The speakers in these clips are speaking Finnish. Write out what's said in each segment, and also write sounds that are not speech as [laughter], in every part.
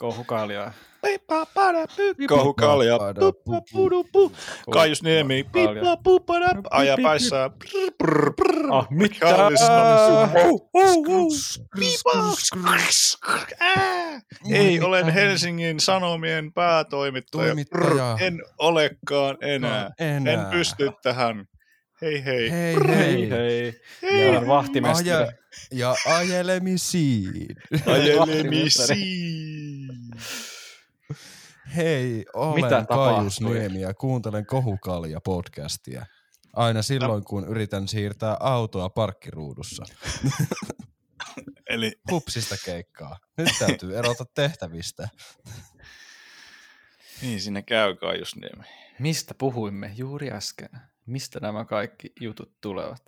Kohukalja. Pippa pudu pu. Kaius Niemi. Pippa. Aja paissa. Ah, mitä? Pippa. Ää. Ei, olen Helsingin Sanomien päätoimittaja. En olekaan enää. No, enää. En pysty tähän. Hei hei. Hei Hei, hei. hei. Ja vahtimestari. Ja ajelemisiin. Ajelemisiin. Hei, olen Mitä Kaius? Niemi ja kuuntelen Kohukalja podcastia. Aina silloin, kun yritän siirtää autoa parkkiruudussa. [laughs] Eli Hupsista keikkaa. Nyt täytyy erota tehtävistä. niin siinä käy Kaius Niemi. Mistä puhuimme juuri äsken? Mistä nämä kaikki jutut tulevat?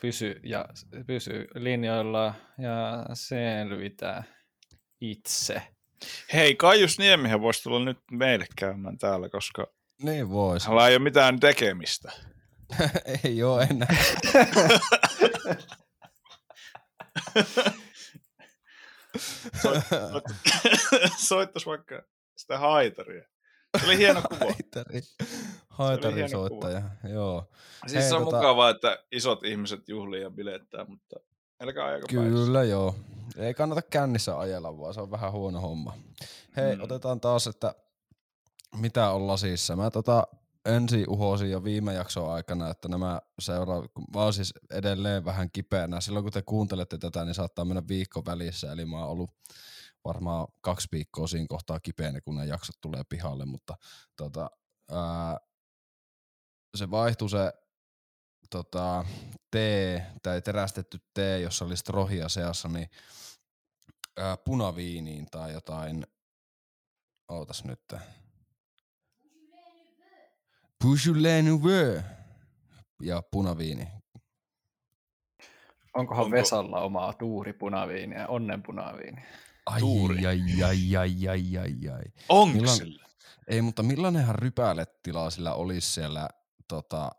Pysy, ja, pysy linjoilla ja selvitä itse. Hei, Kaius Niemihän voisi tulla nyt meille käymään täällä, koska Niin vois. hänellä ei ole mitään tekemistä. [laughs] Ei oo enää. [laughs] Soittais vaikka sitä haitaria. Se oli hieno kuva. Haitari. Haitari hieno soittaja, joo. Siis Hei, se on tota- mukavaa, että isot ihmiset juhlii ja bilettää, mutta älkää aika Kyllä joo. Ei kannata kännissä ajella, vaan se on vähän huono homma. Hei, Mm. otetaan taas, että mitä on lasissa. Mä tota ensin uhosin jo viime jakson aikana, että nämä seuraa, kun mä oon siis edelleen vähän kipeänä. Silloin kun te kuuntelette tätä, niin saattaa mennä viikko välissä, eli mä oon ollut varmaan kaksi viikkoa siinä kohtaa kipeänä, kun ne jaksot tulee pihalle, mutta tota, ää, se vaihtui se tota, tee tai terästetty tee, jossa oli strohia seassa, niin ää, punaviiniin tai jotain, ootas nyt. Beaujolais Nouveau ja punaviini. Onkohan Onko- Vesalla omaa tuuri punaviiniä, onnen punaviini? Ai, Tuuri. ai, ai, ai, ai, ai, ai. Onko Milloin- sillä? Ei, mutta millainenhan rypäletila sillä olisi siellä tota,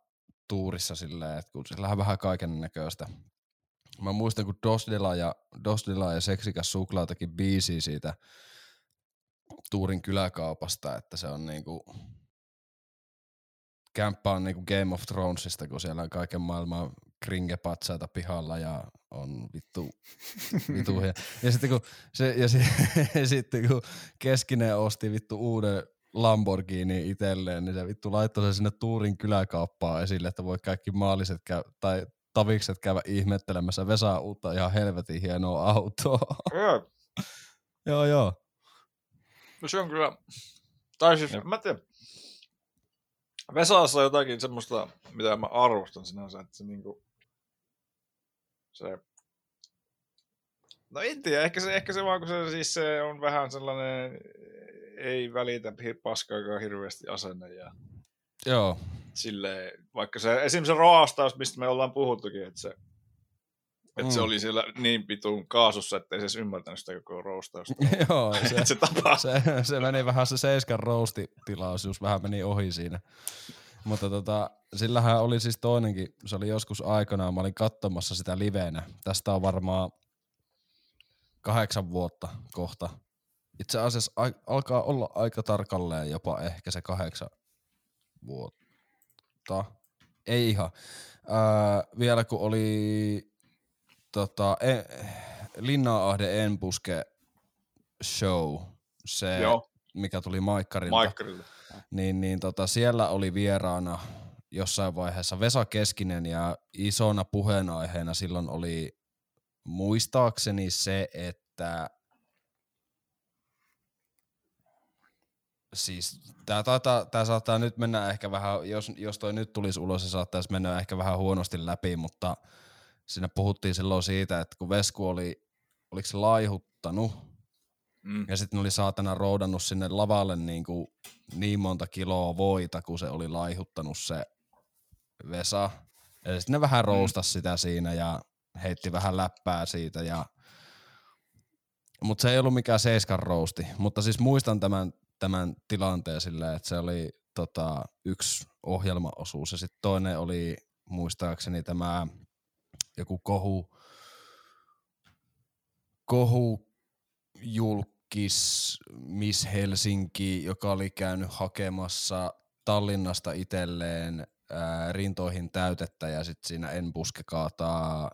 tuurissa silleen, että kun sillä on vähän kaiken näköistä. Mä muistan, kun Dosdela ja, Dosdela ja Seksikäs Suklaa teki biisiä siitä Tuurin kyläkaupasta, että se on niinku kämppä on niinku Game of Thronesista, kun siellä on kaiken maailman kringepatsaita pihalla ja on vittu, vittu [laughs] Ja sitten kun, se, ja, se, [laughs] ja sitten kun Keskinen osti vittu uuden Lamborghini itselleen, niin se vittu laittoi sen sinne Tuurin kyläkauppaan esille, että voi kaikki maalliset käy, tai tavikset käydä ihmettelemässä Vesa uutta ihan helvetin hienoa autoa. Joo, [laughs] joo, joo. no se on kyllä, tai siis, mä tiedän, Vesassa on jotakin semmoista, mitä mä arvostan sinänsä, että se niinku, se, no en tiedä, ehkä se, ehkä se vaan, kun se, siis se on vähän sellainen, ei välitä paskaakaan hirveästi asenne ja Joo, silleen, vaikka se, esimerkiksi se roastaus, mistä me ollaan puhuttukin, että se, että se Mm. oli siellä niin pitun kaasussa, että ei se edes ymmärtänyt sitä koko roastausta. [laughs] joo. [laughs] Se, se se, se meni vähän se Seiskan roastitilaisuus, vähän meni ohi siinä. Mutta tota, sillähän oli siis toinenkin, se oli joskus aikanaan, mä olin katsomassa sitä livenä. Tästä on varmaan kahdeksan vuotta kohta. Itse asiassa a- alkaa olla aika tarkalleen jopa ehkä se kahdeksan vuotta. Ei ihan. Öö, vielä kun oli tota, e, Linna-Ahde Enbuske show, se Joo, mikä tuli Maikkarilta, Maikkarille. niin, niin tota, siellä oli vieraana jossain vaiheessa Vesa Keskinen ja isona puheenaiheena silloin oli muistaakseni se, että siis tää, tää, tää saattaa nyt mennä ehkä vähän, jos, jos toi nyt tulisi ulos, se saattaisi mennä ehkä vähän huonosti läpi, mutta siinä puhuttiin silloin siitä, että kun Vesku oli, oliko se laihuttanut, Mm. ja sitten oli saatana roudannut sinne lavalle niin, kuin niin monta kiloa voita, kun se oli laihuttanut se Vesa. Ja sitten ne vähän roustas sitä siinä ja heitti vähän läppää siitä. Ja... Mutta se ei ollut mikään seiskan rousti. Mutta siis muistan tämän, tämän tilanteen silleen, että se oli tota, yksi ohjelmaosuus. Ja sitten toinen oli muistaakseni tämä joku kohu, kohu jul, Kiss Miss Helsinki, joka oli käynyt hakemassa Tallinnasta itselleen ää, rintoihin täytettä ja sitten siinä en puske kaataa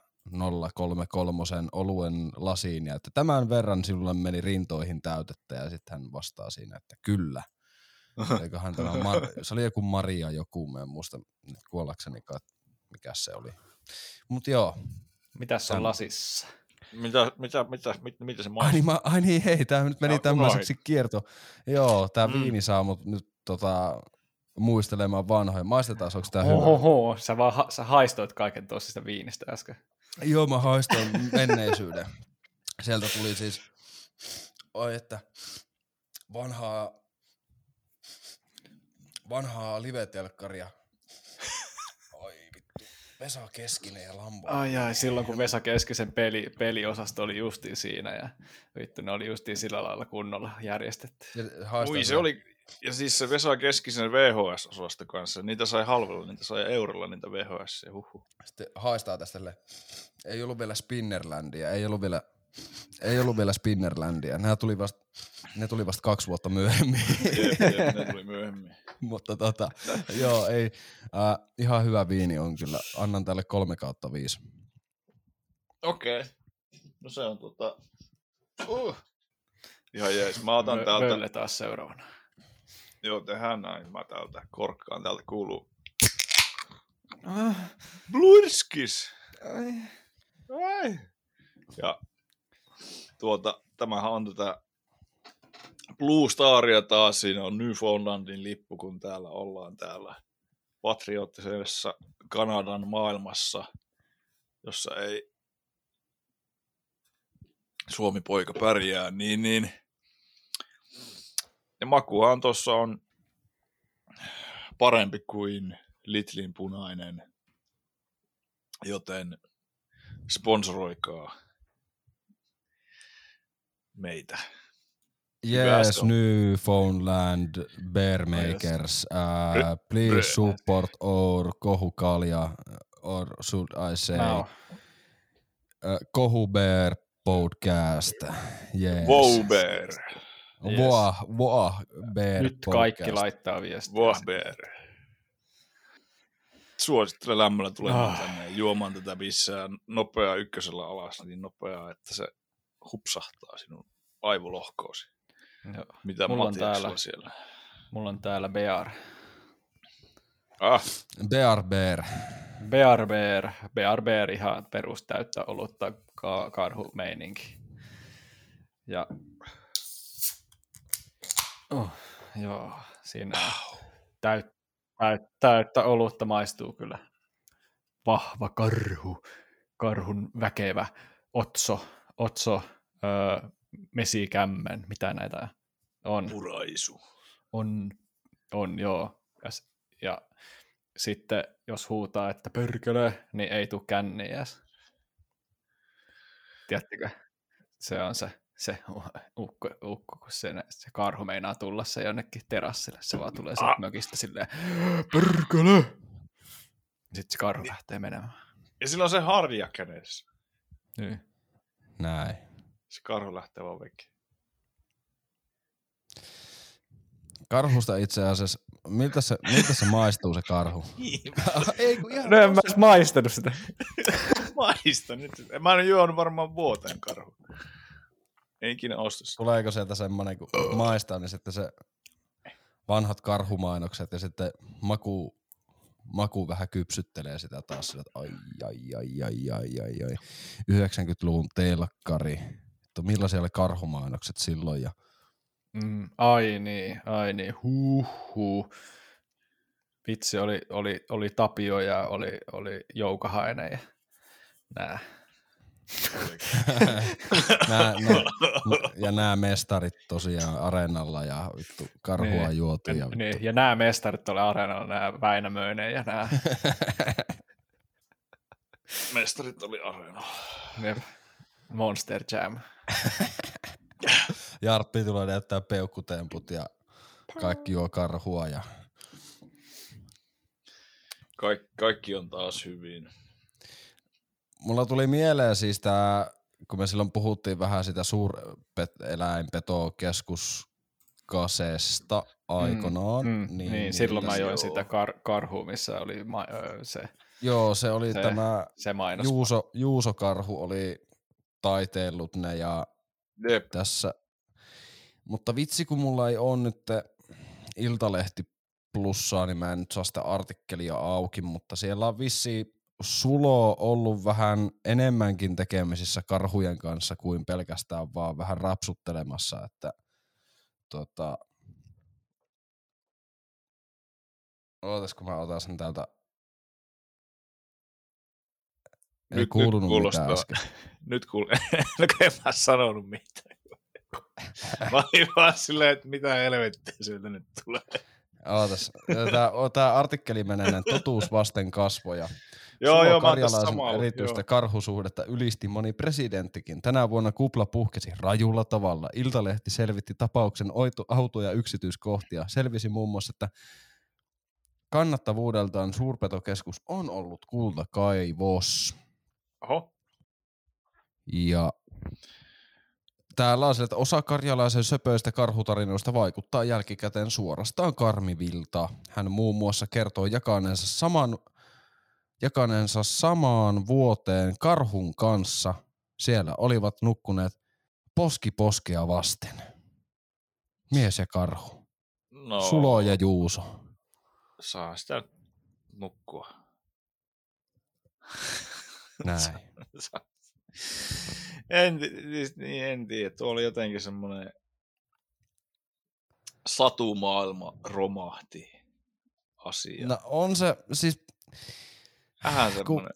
033 oluen lasiin ja että tämän verran sinulle meni rintoihin täytettä ja sitten hän vastaa siinä, että kyllä. [laughs] Eiköhän tämä Mar- se oli joku Maria joku, mä en muista nyt kuollakseni, mikä se oli. Mutta joo. Mitäs on Tän... lasissa? Mitä, mitä, mitä, mitä, mitä se maistuu? Ai niin, mä, ai niin hei, tämä nyt meni tämmöiseksi kierto. Joo, tämä mm. viini saa mut nyt tota, muistelemaan vanhoja. Maistetaan, onko tämä hyvä? Oho, sä vaan ha- sä haistoit kaiken tuosta viinistä äsken. Joo, mä haistoin menneisyyden. Sieltä tuli siis, oi että vanhaa, vanhaa live-telkkaria. Oi vittu. Vesa Keskinen ja Lambo. Ai ai, silloin kun Vesa Keskisen peli, peliosasto oli justiin siinä ja vittu ne oli justiin sillä lailla kunnolla järjestetty. Ui, se oli, ja siis se Vesa Keskisen VHS-osasta kanssa, niitä sai halvella, niitä sai eurolla niitä VHS. Huhhuh. Sitten haistaa tästä Ei ollut vielä Spinnerlandia, ei ollut vielä, ei ollut vielä Spinnerlandia. Nämä tuli vasta, ne tuli vasta kaksi vuotta myöhemmin. Jep, jep, ne tuli myöhemmin. [laughs] Mutta tota, joo, ei, äh, ihan hyvä viini on kyllä. Annan tälle kolme kautta viisi. Okei. Okay. No se on tota... Uh. Ihan jees. Mä otan Mö, täältä... taas seuraavana. Joo, tehdään näin. Mä täältä korkkaan. Täältä kuuluu... Ah. Blurskis! Ai. Ai. Ja tuota, tämähän on tätä Blue Staria taas. Siinä on Newfoundlandin lippu, kun täällä ollaan täällä patriottisessa Kanadan maailmassa, jossa ei Suomi-poika pärjää, niin, niin ja makuhan tuossa on parempi kuin Litlin punainen, joten sponsoroikaa meitä. Yes, Newfoundland Bear Makers. Uh, please support our kohukalja, or should I say, no. uh, Kohu Bear podcast. Yes. Wow Bear. Yes. Voa, voa bear Nyt podcast. kaikki laittaa viestiä. Voa bear. Suosittelen lämmöllä tulemaan oh. tänne juomaan tätä missään nopeaa ykkösellä alas, niin nopeaa, että se hupsahtaa sinun aivolohkoosi. Joo. Mitä mulla on täällä, siellä? Mulla on täällä Bear. Ah. Bear Bear. Bear Bear. Bear Bear ihan perustäyttä olutta ka- karhumeininki. Ja Oh, joo, siinä täyt, täyt, täyttä olutta maistuu kyllä. Vahva karhu, karhun väkevä otso, otso, öö, mesikämmen, mitä näitä on. Puraisu. On, on joo. Ja, ja sitten jos huutaa, että pörkölö, niin ei tule känniä. Tiedättekö? Se on se se ukko, ukko kun se, se karhu meinaa tulla se jonnekin terassille, se vaan tulee sieltä ah. mökistä silleen, perkele! Sitten se karhu niin. lähtee menemään. Ja sillä on se harja kädessä. Niin. Näin. Se karhu lähtee vaan vekki. Karhusta itse asiassa, miltä se, miltä se maistuu se karhu? [laughs] [laughs] Ei kun ihan... No en mä maistanut sitä. [laughs] maistanut. Mä en juonut varmaan vuoteen karhu. Ei ikinä osta sitä. Tuleeko sieltä semmoinen, kun maistaa, niin sitten se vanhat karhumainokset ja sitten maku, maku vähän kypsyttelee sitä taas sillä, että ai, ai, ai, ai, ai, ai, ai. 90-luvun telkkari. Että millaisia oli karhumainokset silloin ja Mm, ai niin, ai niin, huh, huh. Vitsi, oli, oli, oli Tapio ja oli, oli Joukahainen ja nää nää, nää, ja nämä mestarit tosiaan areenalla ja vittu karhua niin, juotu. Ja, niin, ja nämä mestarit oli areenalla, nämä Väinämöinen ja nämä. [laughs] mestarit oli areenalla. Jep. Monster Jam. [laughs] Jarppi tulee näyttää peukkutemput ja kaikki juo karhua. Ja... Kaik, kaikki on taas hyvin mulla tuli mieleen siis tää kun me silloin puhuttiin vähän sitä suureläinpetokeskuskasesta aikanaan. Mm, niin, niin, niin, silloin mä join sitä kar- karhua, missä oli ma- ö, se, Joo, se oli se, tämä se mainos. Juuso, Juuso Karhu oli taiteillut ne ja Jep. tässä. Mutta vitsi, kun mulla ei ole nyt Iltalehti plussaa, niin mä en nyt saa sitä artikkelia auki, mutta siellä on vissi Sulo ollut vähän enemmänkin tekemisissä karhujen kanssa kuin pelkästään vaan vähän rapsuttelemassa, että tota, Ootas, kun mä otan sen täältä. Ei Nyt- nyt kuulunut kuulostaa. mitään äsken. [laughs] Nyt kuul... [laughs] no en mä sanonut mitään. Mä olin vaan silleen, että mitä helvettiä sieltä nyt tulee. Ootas, tää, tää artikkeli menee näin, totuus vasten kasvoja. Joo, joo, Karjalaisen samalla. erityistä joo. karhusuhdetta ylisti moni presidenttikin. Tänä vuonna kupla puhkesi rajulla tavalla. Iltalehti selvitti tapauksen autoja yksityiskohtia. Selvisi muun muassa, että kannattavuudeltaan suurpetokeskus on ollut kultakaivos. Oho. Ja täällä on se, että osa karjalaisen söpöistä karhutarinoista vaikuttaa jälkikäteen suorastaan karmivilta. Hän muun muassa kertoo jakaneensa saman, jakaneensa samaan vuoteen karhun kanssa. Siellä olivat nukkuneet poski poskea vasten. Mies ja karhu. No, Sulo ja Juuso. Saa sitä nukkua. [laughs] Näin. [laughs] En, siis niin, en tiedä, tuo oli jotenkin semmoinen satumaailma romahti asia. No on se, siis Vähän semmoinen,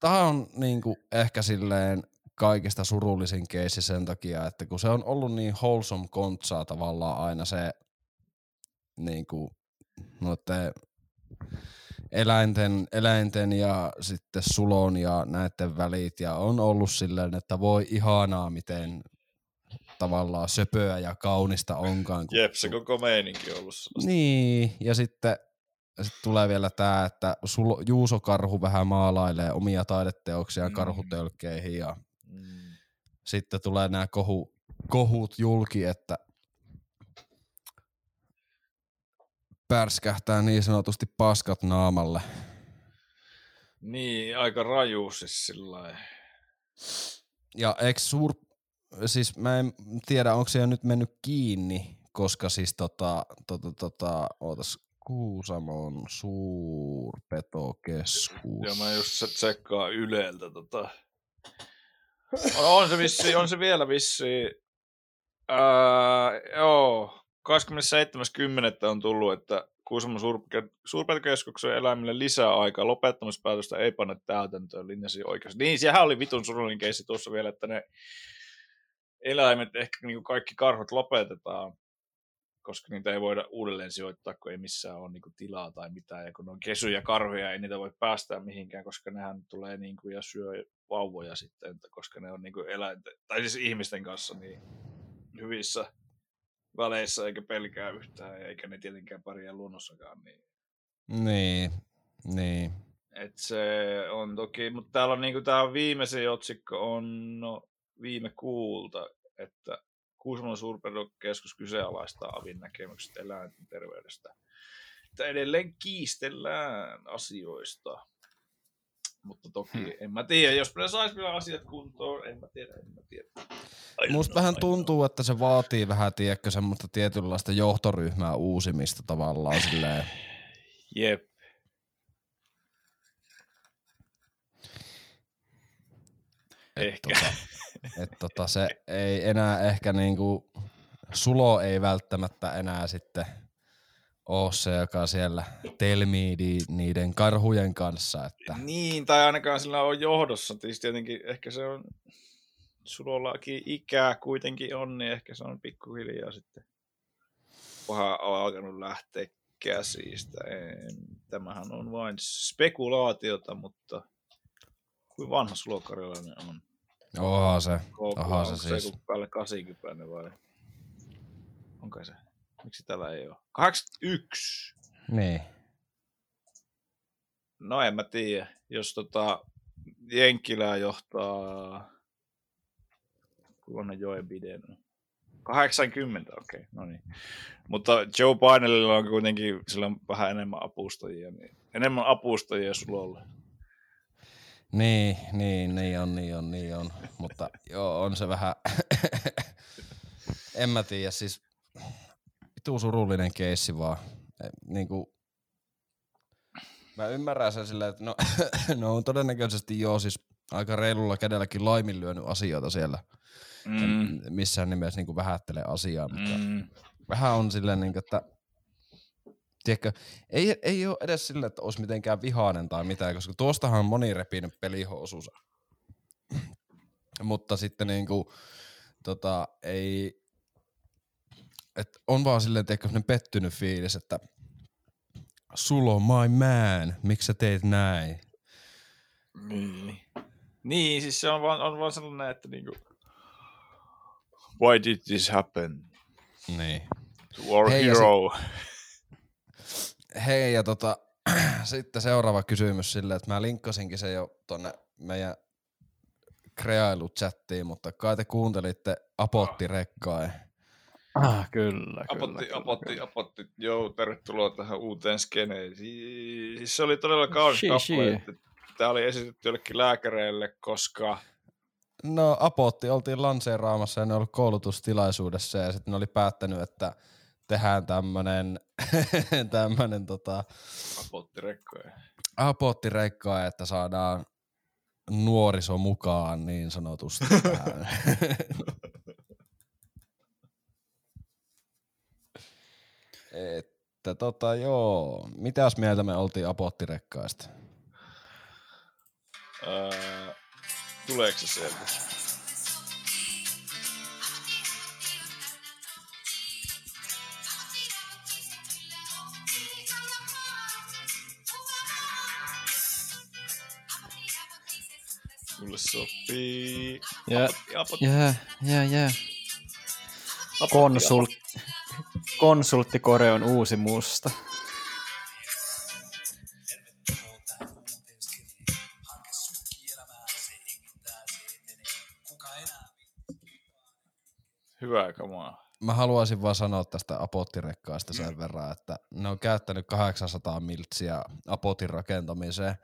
Tämä on niinku ehkä silleen kaikista surullisin keissi sen takia, että kun se on ollut niin wholesome kontsaa tavallaan aina se niinku noitten eläinten, eläinten ja sitten sulon ja näiden välit ja on ollut silleen, että voi ihanaa miten tavallaan söpöä ja kaunista onkaan. jep, se koko meininki on ollut sellaista. niin, ja sitten sit tulee vielä tämä, että Sulo, Juuso Karhu vähän maalailee omia taideteoksiaan Mm. karhutölkkeihin ja Mm. sitten tulee nämä kohu, kohut julki, että pärskähtää niin sanotusti paskat naamalle. Niin, aika raju siis sillä. Ja eikö suur, siis mä en tiedä, onko se jo nyt mennyt kiinni, koska siis tota, tota, tota ootas, Kuusamon suurpetokeskus. Ja mä just se tsekkaan Yleltä tota. On, on se vissi, on se vielä vissi. Ää, joo, 27.10. on tullut, että Kuusamon suurpe- suurpetokeskuksen eläimille lisää aikaa. Lopettamispäätöstä ei panna täytäntöön, linjasi oikeasti. Niin, sehän oli vitun surullinen keissi tuossa vielä, että ne eläimet, ehkä niin kaikki karhut lopetetaan, koska niitä ei voida uudelleen sijoittaa, kun ei missään ole niin kuin tilaa tai mitään. Ja kun ne on kesyjä karhuja, ei niitä voi päästää mihinkään, koska nehän tulee niin kuin ja syö vauvoja sitten, koska ne on niin kuin eläinten, tai siis ihmisten kanssa niin hyvissä väleissä, eikä pelkää yhtään, eikä ne tietenkään pärjää luonnossakaan. Niin. Niin, niin. Et se on toki, mutta täällä on niinku tää viimeisin otsikko on no, viime kuulta, että Kuusamon suurpedokeskus kyseenalaistaa avin näkemykset eläinten terveydestä. Että edelleen kiistellään asioista. Mutta toki, Hmm. en mä tiedä, jos ne sais vielä asiat kuntoon, en mä tiedä, en mä tiedä. Ai Musta no, vähän ai tuntuu, että se vaatii vähän, tiedätkö, semmoista tietynlaista johtoryhmää uusimista tavallaan silleen. Jep. Ehkä. Tota, et tota, se ei enää ehkä niinku, Sulo ei välttämättä enää sitten oo se, joka siellä telmii ni- niiden karhujen kanssa, että Niin, tai ainakaan sillä on johdossa. Tietenkin ehkä se on, sulollakin ikää kuitenkin on, niin ehkä se on pikkuhiljaa sitten vähän alkanut lähteä käsistä. En, tämähän on vain spekulaatiota, mutta kuin vanha sulokarjalainen on. Onhan se, onhan se se siis. joku päälle 80 vai? Onko se? Miksi tällä ei ole? 81! Niin. No en mä tiedä. Jos tota Jenkkilää johtaa Vuonna Joe Biden. 80, okei, okay, no niin. Mutta Joe Bidenilla on kuitenkin sillä on vähän enemmän apustajia, niin enemmän apustajia sulolle. Niin, niin, niin on, niin on, niin on. Mutta joo, on se vähän, [laughs] en mä tiedä, siis vitu surullinen keissi vaan. Niin kuin, mä ymmärrän sen silleen, että no, [laughs] no on todennäköisesti joo siis aika reilulla kädelläkin laiminlyönyt asioita siellä. Mm. Missään nimessä niin vähättele asiaa, mutta mm. vähän on silleen, niin kuin, että tiedätkö, ei, ei ole edes sille, että olisi mitenkään vihainen tai mitään, koska tuostahan on moni repinyt pelihousunsa. [clears throat] Mutta sitten niinku, tota, ei, et on vaan silleen, tiedätkö, pettynyt fiilis, että Sulo, my man, miksi sä teet näin? Niin. Niin, siis se on vaan, on vaan sellainen, että niinku, why did this happen? Niin. To our Hei, hero. Se, [laughs] Hei, ja tota, [clears throat] sitten seuraava kysymys sille, että mä linkkasinkin se jo tonne meidän kreailu-chattiin, mutta kai te kuuntelitte Apotti Rekkaa. Ah, kyllä, apotti, kyllä, apotti, kyllä. apotti, joo, tervetuloa tähän uuteen skeneen. Siis se oli todella kaunis kappale, tämä oli esitetty jollekin lääkäreille, koska... No Apotti oltiin lanseeraamassa ja ne oli koulutustilaisuudessa ja sitten ne oli päättänyt, että tehdään tämmönen, [laughs] tämmönen tota... Apottirekkoja. Apottirekkoja, että saadaan nuoriso mukaan niin sanotusti [laughs] tähän. että tota joo, mitäs mieltä me oltiin apottirekkaista? Öö, tuleeko se sieltä? Sopii. Ja, ja, ja, ja. Konsult, konsultti Koreon uusi musta. Hyvää kamaa. Mä haluaisin vaan sanoa tästä apottirekkaista sen verran, että ne on käyttänyt 800 miltsiä apotin rakentamiseen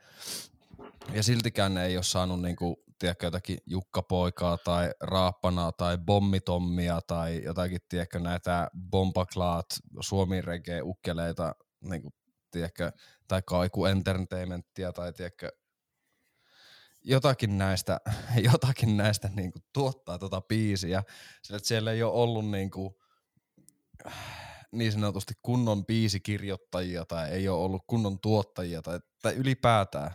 ja siltikään ne ei ole saanut niinku, tiedätkö, jotakin Jukka-poikaa tai Raappanaa tai Bommitommia tai jotakin, tiedätkö, näitä Bombaklaat, Suomi reggae ukkeleita, niinku, tiedätkö, tai Kaiku Entertainmenttia tai tiedätkö, jotakin näistä, [laughs] jotakin näistä niinku, tuottaa tota biisiä, sillä että siellä ei ole ollut niinku, niin sanotusti kunnon biisikirjoittajia tai ei ole ollut kunnon tuottajia tai, tai ylipäätään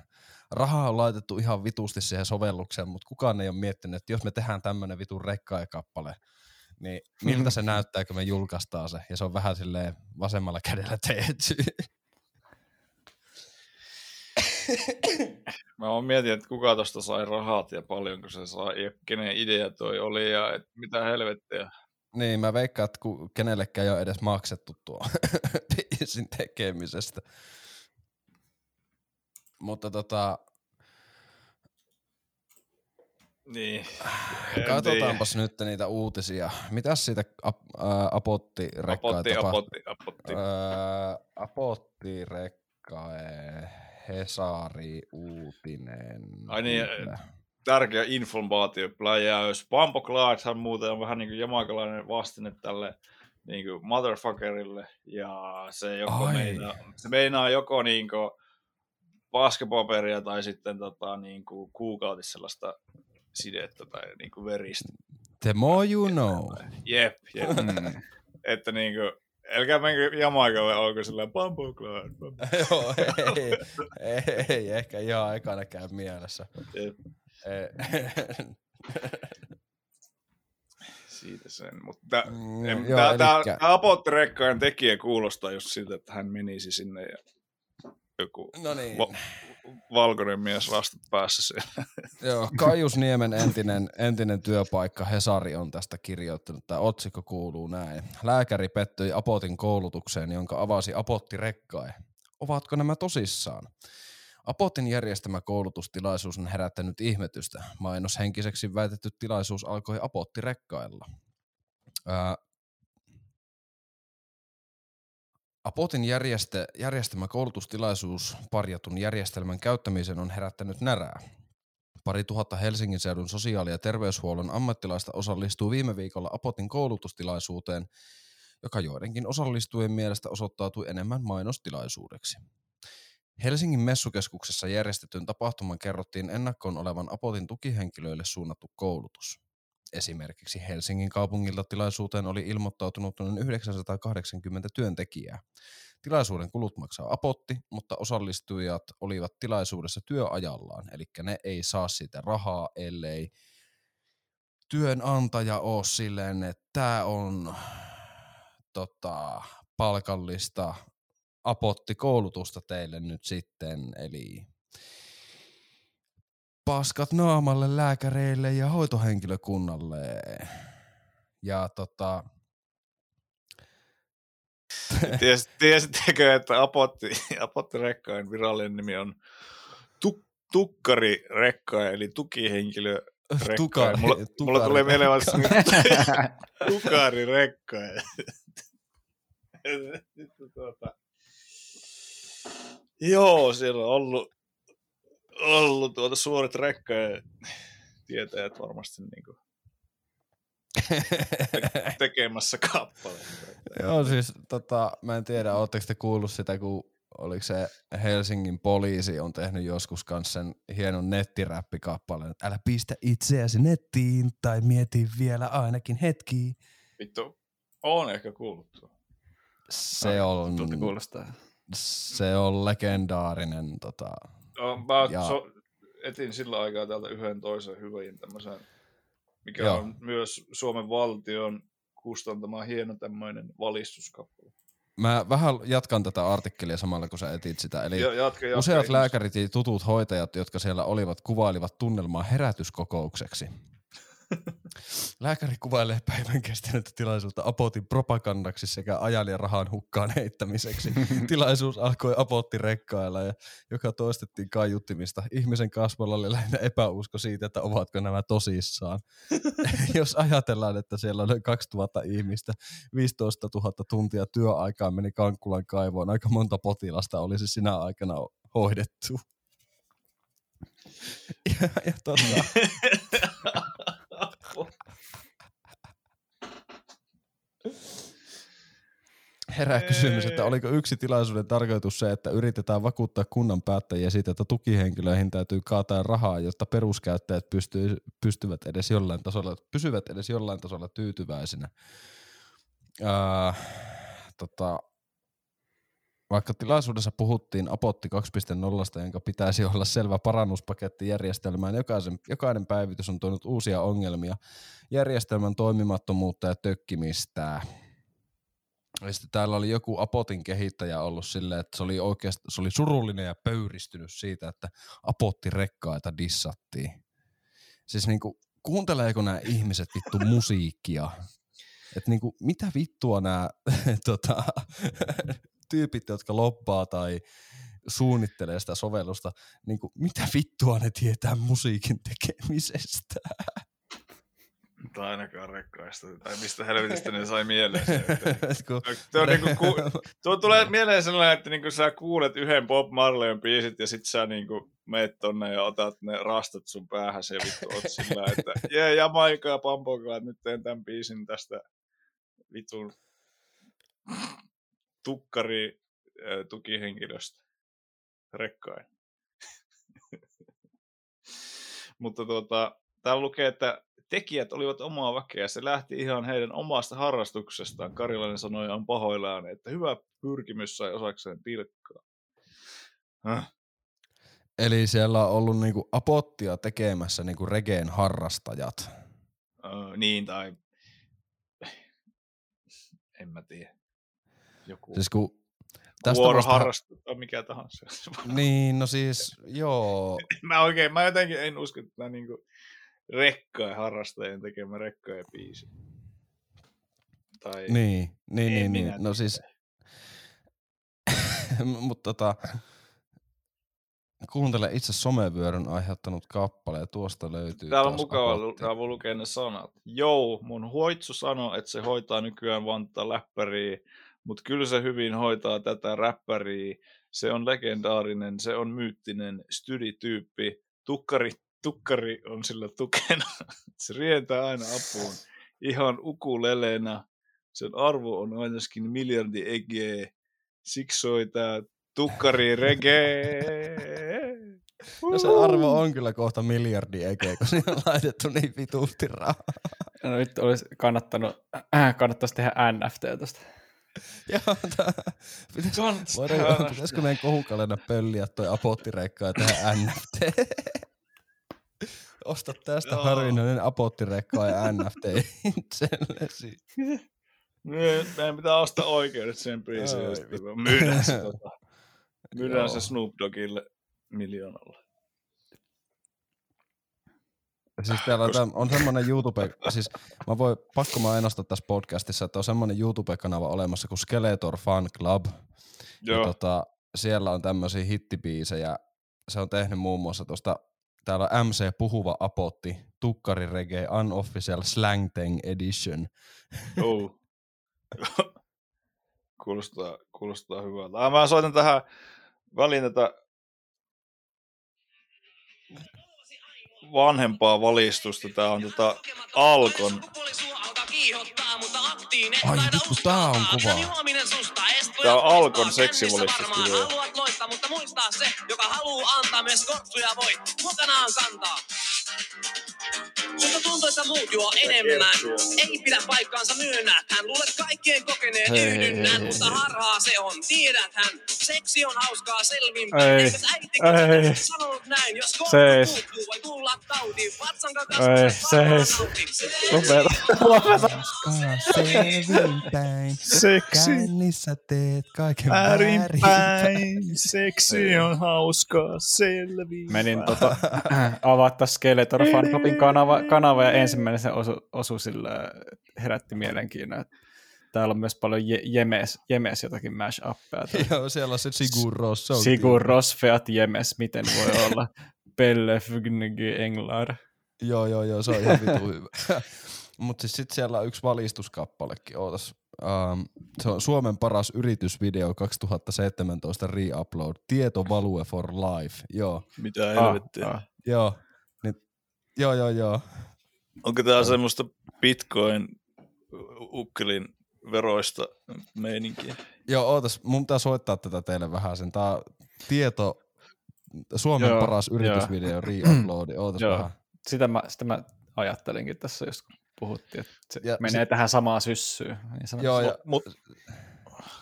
rahaa on laitettu ihan vitusti siihen sovellukseen, mutta kukaan ei ole miettinyt, että jos me tehdään tämmöinen vitun rekkaekappale, niin miltä se näyttää, kun me julkaistaan se, ja se on vähän silleen vasemmalla kädellä tehty. [coughs] Mä oon mietin, että kuka tosta sai rahat ja paljonko se sai ja kenen idea toi oli ja et mitä helvettiä. Niin, mä veikkaan, että kenellekään ei ole edes maksettu tuo [laughs] biisin tekemisestä. Mutta tota... Niin. [sighs] Katsotaanpas nyt niitä uutisia. Mitäs siitä ap, ää, Apotti rekkaa Apotti, Apotti, Apotti. Ää, Apotti rekkae, Hesari uutinen. Ai niin, tärkeä informaatio pläjäys. Pampo Clarkhan muuten on vähän niin kuin jamakalainen vastine tälle niin kuin motherfuckerille. Ja se, joko meinaa, se meinaa joko niin kuin paskepaperia tai sitten tota, niin kuin kuukautis sellaista sidettä tai niin kuin veristä. The more you know. Jep, jep. Mm. [laughs] että niin kuin, älkää menkö Jamaikalle, onko sillä Bumble Clan. [laughs] Joo, ei, ei, ei, ehkä ihan ekana käy mielessä. Jep. [laughs] Siitä sen, mutta mm, tämä Apotrekkain tekijä kuulostaa just siltä, että hän menisi sinne ja joku no niin. va- valkoinen mies rastat päässä siellä. Joo, Kaius Niemen entinen, entinen työpaikka Hesari on tästä kirjoittanut. Tämä otsikko kuuluu näin. Lääkäri pettyi Apotin koulutukseen, jonka avasi Apotti Rekkae. Ovatko nämä tosissaan? Apotin järjestämä koulutustilaisuus on herättänyt ihmetystä. Mainoshenkiseksi väitetty tilaisuus alkoi Apotti-rekkailla. Ää, Apotin järjestä, järjestämä koulutustilaisuus parjatun järjestelmän käyttämisen on herättänyt närää. Pari tuhatta Helsingin seudun sosiaali- ja terveyshuollon ammattilaista osallistuu viime viikolla Apotin koulutustilaisuuteen, joka joidenkin osallistujien mielestä osoittautui enemmän mainostilaisuudeksi. Helsingin messukeskuksessa järjestetyn tapahtuman kerrottiin ennakkoon olevan Apotin tukihenkilöille suunnattu koulutus. Esimerkiksi Helsingin kaupungilta tilaisuuteen oli ilmoittautunut noin 980 työntekijää. Tilaisuuden kulut maksaa apotti, mutta osallistujat olivat tilaisuudessa työajallaan, eli ne ei saa siitä rahaa, ellei työnantaja ole silleen, että tämä on tota, palkallista apottikoulutusta teille nyt sitten, eli paskat naamalle lääkäreille ja hoitohenkilökunnalle. Ja tota... Ties, tiesittekö, että Apotti, Apotti Rekkain virallinen nimi on tuk, Tukkari Rekkain, eli tukihenkilö Rekkain. Tukari, mulla, tukari mulla tulee mieleen vasta Rekkain. [laughs] Tukari Rekkain. Sitten [laughs] tuota... Joo, siellä on ollut, ollut tuota suuret rekkojen tietäjät varmasti niin kuin tekemässä kappaleita. Joo, siis tota, mä en tiedä, ootteko te kuullut sitä, kun oliko se Helsingin poliisi on tehnyt joskus kanssa sen hienon nettiräppikappaleen. Älä pistä itseäsi nettiin tai mieti vielä ainakin hetki. Vittu, on ehkä kuullut. Se on, Tuolta kuulostaa. se on legendaarinen tota, No, mä Ja- so, etin sillä aikaa täältä yhden toisen hyvin tämmöisen, mikä Joo. on myös Suomen valtion kustantama hieno tämmöinen valistuskappale. Mä vähän jatkan tätä artikkelia samalla, kun sä etit sitä. Eli Ja, jatka, jatka, useat ihmiset. lääkärit ja tutut hoitajat, jotka siellä olivat, kuvailivat tunnelmaa herätyskokoukseksi. Lääkäri kuvailee päivän kestänyttä tilaisuutta Apotin propagandaksi sekä ajan ja rahan hukkaan heittämiseksi. [laughs] Tilaisuus alkoi Apotti rekkailla ja joka toistettiin kaiuttimista. Ihmisen kasvoilla oli lähinnä epäusko siitä, että ovatko nämä tosissaan. [laughs] Jos ajatellaan, että siellä noin 2000 ihmistä, 15 000 tuntia työaikaa meni Kankkulan kaivoon, aika monta potilasta olisi sinä aikana hoidettu. [laughs] Ja, ja tota, herää kysymys, että oliko yksi tilaisuuden tarkoitus se, että yritetään vakuuttaa kunnan päättäjiä siitä, että tukihenkilöihin täytyy kaataa rahaa, jotta peruskäyttäjät pystyy, pystyvät edes jollain tasolla, pysyvät edes jollain tasolla tyytyväisinä. Ää, tota, vaikka tilaisuudessa puhuttiin Apotti 2.0, jonka pitäisi olla selvä parannuspaketti järjestelmään, jokaisen, jokainen päivitys on tuonut uusia ongelmia, järjestelmän toimimattomuutta ja tökkimistä. Ja sitten täällä oli joku Apotin kehittäjä ollut silleen, että se oli oikeasti, se oli surullinen ja pöyristynyt siitä, että Apotti rekkaita dissattiin. Siis niinku, kuunteleeko nämä ihmiset vittu musiikkia? Että niinku, mitä vittua nämä [laughs] tota, tyypit, jotka loppaa tai suunnittelee sitä sovellusta, niinku, mitä vittua ne tietää musiikin tekemisestä? Tai ainakaan rekkaista. Tai mistä helvetistä ne sai mieleen Tuo, [laughs] on niinku, ku, [laughs] tuo tulee mieleen sellainen, että niinku sä kuulet yhden Bob Marleyn biisit ja sit sä niinku meet tonne ja otat ne rastat sun päähän ja vittu oot sillä, että jee, Jamaikaa, pampokaa, että nyt teen tämän biisin tästä vitun tukkari tukihenkilöstä rekkain. [laughs] Mutta tuota, täällä lukee, että tekijät olivat omaa väkeä. Se lähti ihan heidän omasta harrastuksestaan. Karilainen sanoi on pahoillaan, että hyvä pyrkimys sai osakseen pilkkaa. Häh? Eli siellä on ollut niinku apottia tekemässä niinku regeen harrastajat. Öö, niin, tai en mä tiedä. Joku Siis kun tästä vasta... vuoroharrastus tai mikä tahansa. [laughs] Niin, no siis joo. [laughs] mä oikein, mä jotenkin en usko, että nämä niinku rekkojen harrastajien tekemä rekkojen biisi. Tai Niin, niin, niin, niin. No siis, [laughs] mutta tota, kuuntele itse somevyöryn aiheuttanut kappale ja tuosta löytyy Täällä on mukava, apotti. täällä lukea ne sanat. Joo, mun hoitsu sanoo, että se hoitaa nykyään vaan tätä läppäriä, mutta kyllä se hyvin hoitaa tätä räppäriä. Se on legendaarinen, se on myyttinen stydityyppi. Tukkari, tukkari on sillä tukena. [laughs] Se rientää aina apuun. Ihan ukulelena. Sen arvo on ainakin miljardi egeä. Siksi soi tää tukkari reggae. No se arvo on kyllä kohta miljardi ekeä, kun siinä on laitettu niin vituusti rahaa. No nyt olisi kannattanut, [clears throat] kannattaisi tehdä NFT tosta. [laughs] Joo, tää, pitäis, Kans- voidaan, pitäisikö meidän kohukalena pölliä toi apottireikka ja tehdä NFT? [laughs] Osta tästä Joo. harvinainen apottirekka ja NFT itsellesi. [laughs] Me- Meidän pitää ostaa oikeudet sen biisiin myydään se, tota, myydään se Snoop Doggille miljoonalla. Siis täällä on, täm- on semmonen YouTube, siis mä voin, pakko mä ennustaa tässä podcastissa, että on semmonen YouTube-kanava olemassa kuin Skeletor Fan Club. Ja Joo, tota, siellä on tämmöisiä hittibiisejä. Se on tehnyt muun muassa tuosta, täällä on MC Puhuva Apotti, Tukkari Reggae Unofficial Slang Tang Edition. oh. [laughs] kuulostaa, kuulostaa hyvältä. Ah, mä soitan tähän väliin tätä vanhempaa valistusta. Tää on tota Alkon. Ai vittu, tää on kova. Tää on Alkon seksivalistusvideo. Haluat loistaa, mutta muistaa se, joka haluu antaa myös kortsuja voi mukanaan kantaa. Mutta tuntuu, että muut juo enemmän. Ei pidä paikkaansa myönnät. Hän luulet kaikkien kokeneen Hei, yhdynnän, hei, mutta harhaa se on. Tiedät hän, seksi on hauskaa selvinpäin. Ei, ei. ole sanonut näin, jos Seis. puuttuu, voi tulla tauti. Vatsan Ei, seis. Lopeta, lopeta. selvinpäin, Seksi kännissä teet kaiken väärinpäin. Seksi on hauskaa selviin. Menin tota, avata Skeletor Fan Clubin kanava, kanava ja ensimmäinen se osu, osu sillä herätti mielenkiinnon. Täällä on myös paljon je, jemes, jemes jotakin mash-appeja. Joo, siellä on se Sigur Ros. se on Sigur Rosfeat jemes, miten voi olla? [laughs] Pelle Fugnygy Englar. Joo, joo, joo, se on ihan vitu hyvä. [laughs] Mutta siis sit siellä on yksi valistuskappalekin. Ootas. Um, se on Suomen paras yritysvideo 2017 re-upload. Tieto value for life. Joo, Mitä helvettiä. Ah, ah. joo. Joo, joo, joo. Onko tää semmoista bitcoin ukkelin veroista meininkiä? Joo, ootas. Mun pitää soittaa tätä teille vähän sen. Tää tieto, Suomen Joo, paras yritysvideo [clears throat] re-upload. Ootas Joo. vähän. Sitä mä, sitä mä ajattelinkin tässä, jos puhuttiin, että se Ja menee tähän samaan syssyyn. Niin. Joo, ja Mut,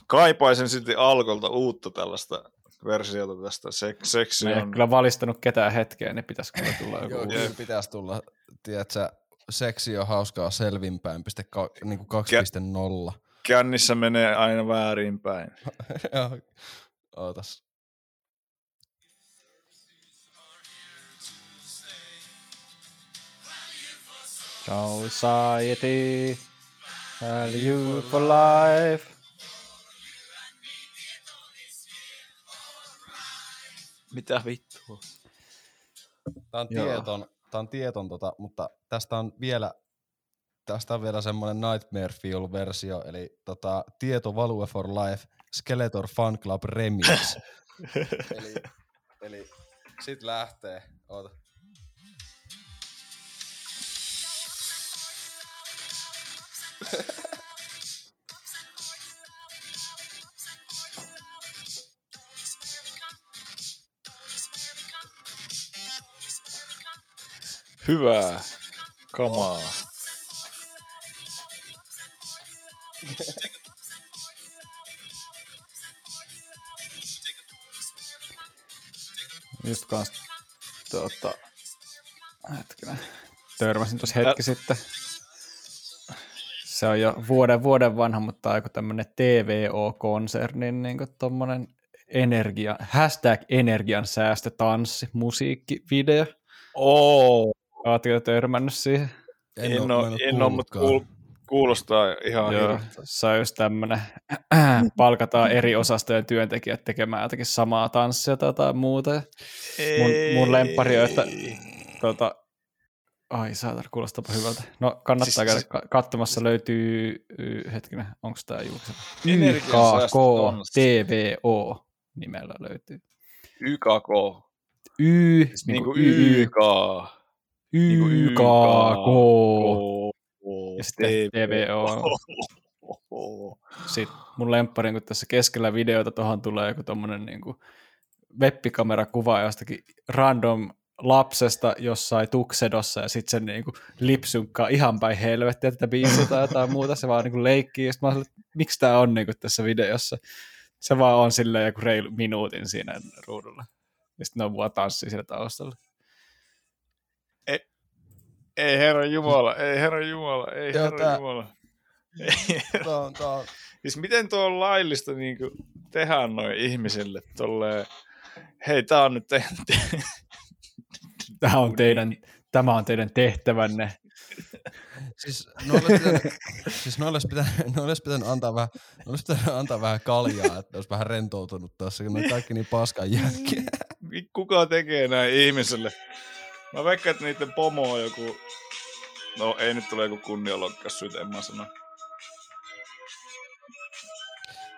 kaipaisin sitten Alkolta uutta tällaista versiota tästä sek- seksi Mä en ole on... kyllä valistanut ketään hetkeä, niin pitäisi kyllä tulla [laughs] joku Joo, kyllä pitäisi tulla, tiedätkö, seksi on hauskaa selvinpäin, piste ka, niinku 2.0. Kännissä menee aina väärinpäin. [laughs] Joo, ootas. Society, value for life. Mitä vittua? Tää on Joo. tieton, tää on tieton tota, mutta tästä on vielä tästä on vielä semmonen Nightmare Fuel versio, eli tota, Tieto Value for Life Skeletor Fun Club Remix. [laughs] eli, eli sit lähtee. Oota. [laughs] Hyvää kamaa. Just kans, tuota, hetkinen, törmäsin tuossa hetki sitten. Se on jo vuoden vuoden vanha, mutta aika tämmönen TVO-konsernin niin tommonen energia, hashtag energian säästötanssi, musiikkivideo. Oo, Jo törmännyt siihen? en, en, oo, en oo, mutta kuul, Kuulostaa ihan Joo, se on just tämmönen, [clears throat] palkataan eri osastojen työntekijät tekemään jotakin samaa tanssia tai jotain muuta. Mun, mun lemppari on, että tota, ai saatana, kuulostapa hyvältä. No kannattaa Siis- käydä siis- ka- katsomassa, löytyy, hetkinen, onko tämä julkisena? Energiansäästö on- YKTVO nimellä löytyy. YKK. Y, Siis niin niinku kuin Y, YK. Niinku YKK, ja sitten TVO. Sitten mun lemppari, kun tässä keskellä videota tuohon tulee joku tommonen niin kuin webbikamerakuva jostakin random lapsesta jossain tuksedossa ja sitten se niin kuin lipsunkkaa ihan päin helvettiä tätä biisiä tai jotain muuta, se vaan niin kuin leikkii ja sitten mä miksi tää on niin kuin tässä videossa. Se vaan on silleen joku reilu minuutin siinä ruudulla. Ja sitten ne on vaan tanssii siellä taustalla. Ei herra Jumala, ei herra Jumala, ei Joo, herra tää- Jumala. Ei, [laughs] Tää on, tää on, siis miten tuo on laillista niin tehdä noin ihmisille tolleen, hei tää on nyt teidän, Tämä on teidän, tämä on teidän tehtävänne. siis noille olisi pitänyt, siis noille pitänyt, noille olisi pitänyt antaa vähän, noille pitänyt antaa vähän kaljaa, että olisi vähän rentoutunut tässä, kun ne on kaikki niin paskan jälkiä. kuka tekee näin ihmiselle? Mä veikkaan, että niiden pomo on joku, no ei nyt tule joku kunnianloukkaus syyt, en mä sano.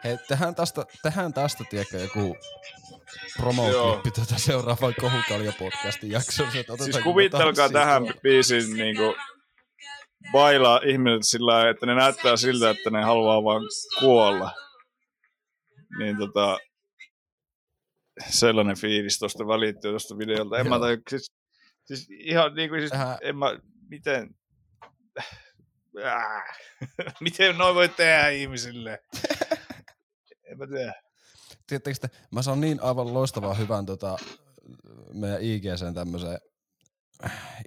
Hei, tehdään tästä, tehdään tästä tiedätkö, joku promo-klippi tätä seuraavan Kohukalja-podcastin otetaan Siis tanssia tähän tuolla. biisiin niinku bailaa ihmiset sillä että ne näyttää siltä, että ne haluaa vaan kuolla. Niin tota, sellainen fiilis tuosta välittyy tuosta videolta. En mä Joo. tai, siis, siis ihan niinku siis, Tähän- en mä, miten, [sighs] äh, [laughs] miten noin voi tehdä ihmisille? en mä tiedä. Tiedättekö te, mä saan niin aivan loistavaa hyvän tota, meidän IGCn tämmöisen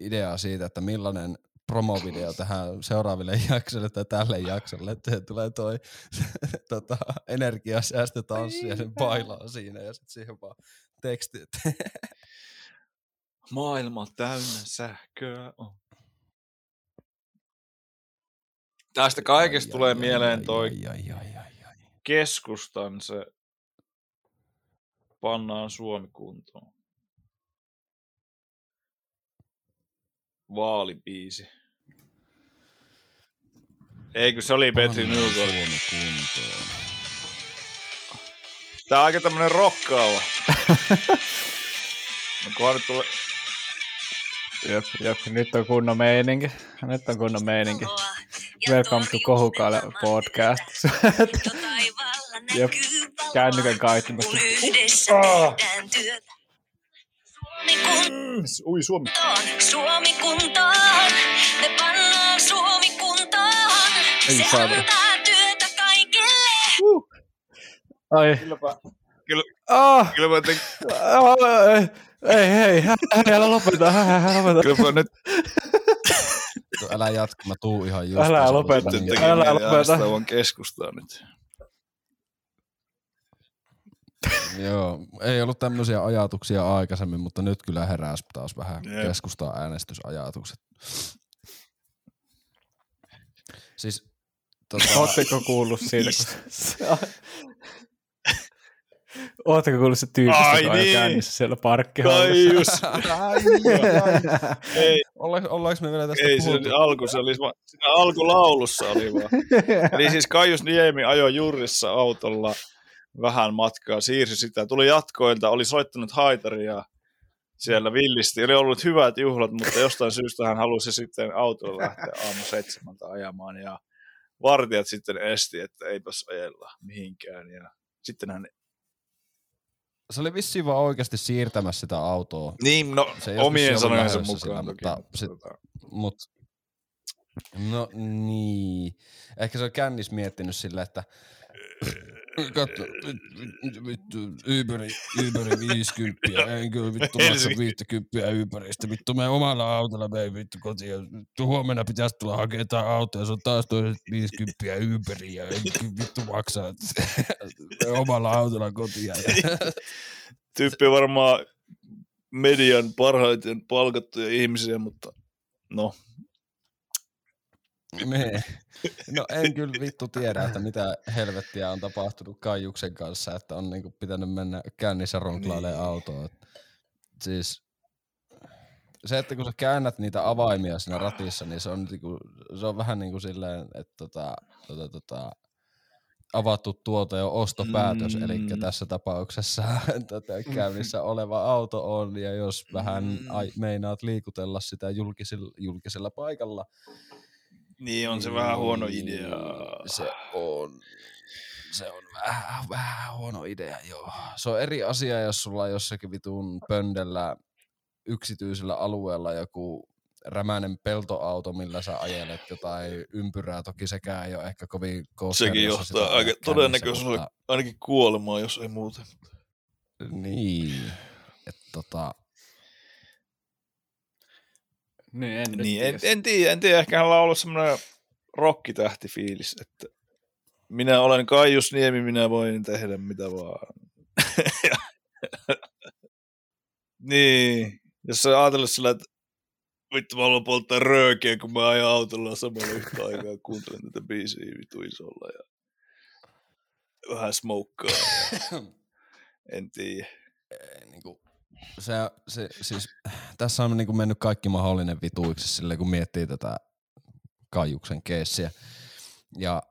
ideaa siitä, että millainen promovideo tähän seuraaville [laughs] jaksoille tai tälle jaksolle, että tulee toi [laughs] tota, energiasäästötanssi ja sen bailaa siinä ja sitten siihen vaan teksti, Maailma täynnä sähköä on. Tästä kaikesta tulee mieleen toi Ai, ai, ai, ai, ai. keskustan se pannaan Suomi kuntoon. Vaalibiisi. Eikö se oli Petri Newgold? Suomi kuntoon. Tää on aika tämmönen rokkaava. [laughs] No kunhan nyt tulee... Jep, jep, nyt on kunnon meininki. Nyt on kunnon meininki. Welcome to Kohukaale podcast. [laughs] Jep, kännykän kaihtimesta. Kun yhdessä Ah. Ui Suomi. Suomi kuntoon. Me pannaan Suomi kuntoon. Ei Se antaa työtä kaikille. Ai. Kylläpä, kyllä, Ah, kylläpä, te, ah, ei, hei, hei, hei, älä lopeta, hei, hei, älä lopeta. kylläpä nyt Tuo, Älä jatka, mä tuun ihan just. Älä lopeta. nyt niin- Älä lopeta. vaan keskustaa nyt. Joo, ei ollut tämmöisiä ajatuksia aikaisemmin, mutta nyt kyllä heräs taas vähän Jep. keskustaa äänestysajatukset. Siis, tota, Ootteko kuullut siitä, kun... [laughs] Ootteko kuullut se tyypistä, Ai joka on niin. käynnissä siellä parkkihallissa? Kaius. [laughs] Ei, Ollaanko, ollaanko me vielä tästä ei se puhuttu? alku, se oli vaan, siinä alkulaulussa oli vaan. [laughs] Eli siis Kaius Niemi ajoi Jurrissa autolla vähän matkaa, siirsi sitä, tuli jatkoilta, oli soittanut haitaria siellä villisti. Oli ollut hyvät juhlat, mutta jostain syystä hän halusi sitten autolla lähteä aamu seitsemältä ajamaan ja vartijat sitten esti, että eipäs ajella mihinkään. Ja sitten hän, Se oli vissiin vaan oikeasti siirtämässä sitä autoa, niin no, Se omien sanojensa mukaan toki. mutta mutta sit- tota, mut no niin. Ehkä se on kännis miettinyt silleen, että Katso, vittu, vittu, Uberi, Uberi 50, en kyllä vittu maksa Helsinki. 50 Uberistä, vittu me omalla autolla mei vittu kotiin, vittu huomenna pitäisi tulla hakemaan tää auto ja se on taas toiset 50 Uberiä, en kyllä vittu maksaa [laughs] omalla autolla kotiin. [laughs] tyyppi on varmaan median parhaiten palkattuja ihmisiä, mutta no, [laughs] Niin. No en kyllä vittu tiedä, että mitä helvettiä on tapahtunut Kaijuksen kanssa, että on niinku pitänyt mennä kännissä ronklailemaan niin. autoa. Siis se, että kun sä käännät niitä avaimia siinä ratissa, niin se on, niinku, se on vähän niin kuin silleen, että tota, tota, tota, avattu tuote ja ostopäätös, mm. eli tässä tapauksessa [laughs] tota, käynnissä oleva auto on, ja jos vähän mm. ai, meinaat liikutella sitä julkisella, julkisella paikalla, niin on se niin, vähän huono idea. Se on, se on vähän, vähän huono idea, joo. Se on eri asia, jos sulla on jossakin vitun pöndellä yksityisellä alueella joku rämäinen peltoauto, millä sä ajelet jotain ympyrää. Toki sekään ei ole ehkä kovin koskeria. Sekin johtaa aika todennäköisesti mutta... ainakin kuolemaan, jos ei muuten. Niin. Et tota... Niin, en, niin, en, en, tiedä, en tiedä. Ehkä hänellä on ollut semmoinen rokkitähtifiilis, että minä olen Kaius Niemi, minä voin tehdä mitä vaan. [laughs] niin, jos sä ajatellut sillä, että vittu mä haluan polttaa röökiä, kun mä ajan autolla samalla yhtä aikaa, kuuntelen tätä biisiä vitu isolla ja vähän smokkaa. [coughs] en tiedä. Niinku, se, se, siis, tässä on niinku mennyt kaikki mahdollinen vituiksi sille, kun miettii tätä Kaijuksen keissiä. Ja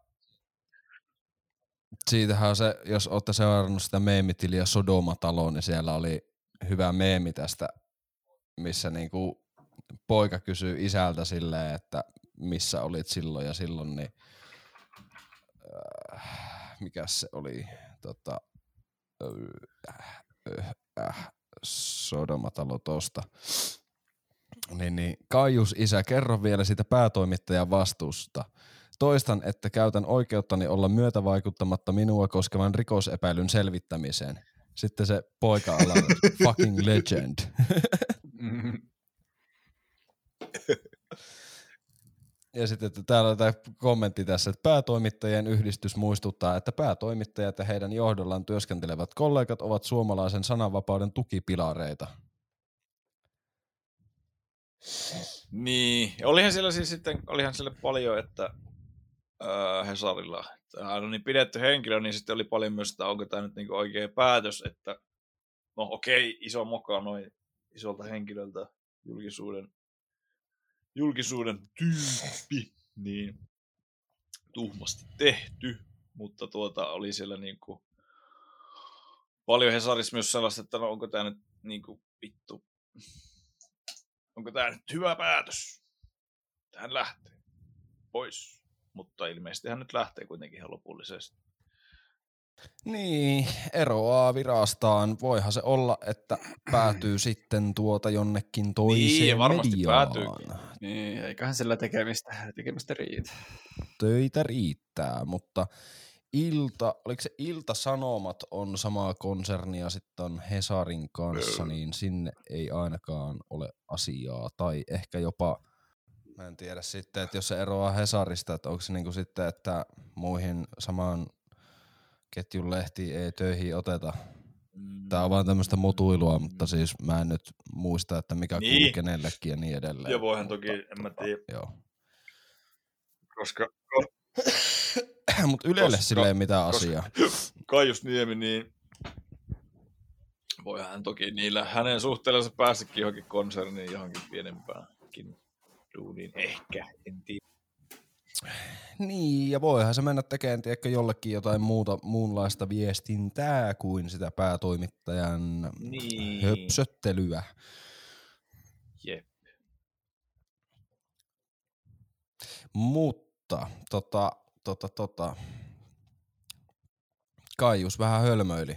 siitähän se, jos olette seurannut sitä meemitiliä Sodoma-taloa, niin siellä oli hyvä meemi tästä, missä niinku poika kysyy isältä silleen, että missä olit silloin ja silloin, niin äh, mikä se oli, tota, äh, äh, äh, Sodomatalo tosta. Niin, niin, Kaius isä, kerro vielä siitä päätoimittajan vastuusta. Toistan, että käytän oikeuttani olla myötävaikuttamatta minua koskevan rikosepäilyn selvittämiseen. Sitten se poika ala, [laughs] fucking legend. Ja sitten että täällä tämä kommentti tässä, että päätoimittajien yhdistys muistuttaa, että päätoimittajat ja heidän johdollaan työskentelevät kollegat ovat suomalaisen sananvapauden tukipilareita. Niin, olihan siellä siis sitten, olihan siellä paljon, että äh, Hesarilla, hän on niin pidetty henkilö, niin sitten oli paljon myös, että onko tämä nyt niin oikea päätös, että no okei, iso moka noin isolta henkilöltä julkisuuden julkisuuden tyyppi, niin tuhmasti tehty, mutta tuota oli siellä niin kuin paljon Hesarissa myös sellaista, että no onko tämä nyt niin kuin vittu, onko tämä nyt hyvä päätös? Tähän lähtee pois, mutta ilmeisesti hän nyt lähtee kuitenkin ihan lopullisesti. Niin, eroaa virastaan. Voihan se olla, että päätyy [clears throat] sitten tuota jonnekin toiseen niin, varmasti mediaan. Päätyykin. Niin, eiköhän sillä tekemistä, tekemistä riitä. Töitä riittää, mutta Ilta, oliko se Ilta-Sanomat on samaa konsernia sitten on Hesarin kanssa, niin sinne ei ainakaan ole asiaa. Tai ehkä jopa, mä en tiedä sitten, että jos se eroaa Hesarista, että onko se niinku sitten, että muihin samaan ketjun lehti ei töihin oteta. Tää on vaan tämmöistä mutuilua, mutta siis mä en nyt muista, että mikä niin. kuuluu kenellekin ja niin edelleen. Joo, voihan toki, en mä tiedä. Joo. Koska... [coughs] Mutta Ylelle koska, silleen mitään asiaa. [coughs] Kaius Niemi, niin voihan hän toki niillä hänen suhteellensa pääsikin johonkin konserniin, johonkin pienempäänkin duuniin. Ehkä, en tiedä. Niin, ja voihan se mennä tekemään tiedäkö, jollekin jotain muuta, muunlaista viestintää kuin sitä päätoimittajan niin. höpsöttelyä. Jep. Mutta, tota, tota, tota, Kaius vähän hölmöili.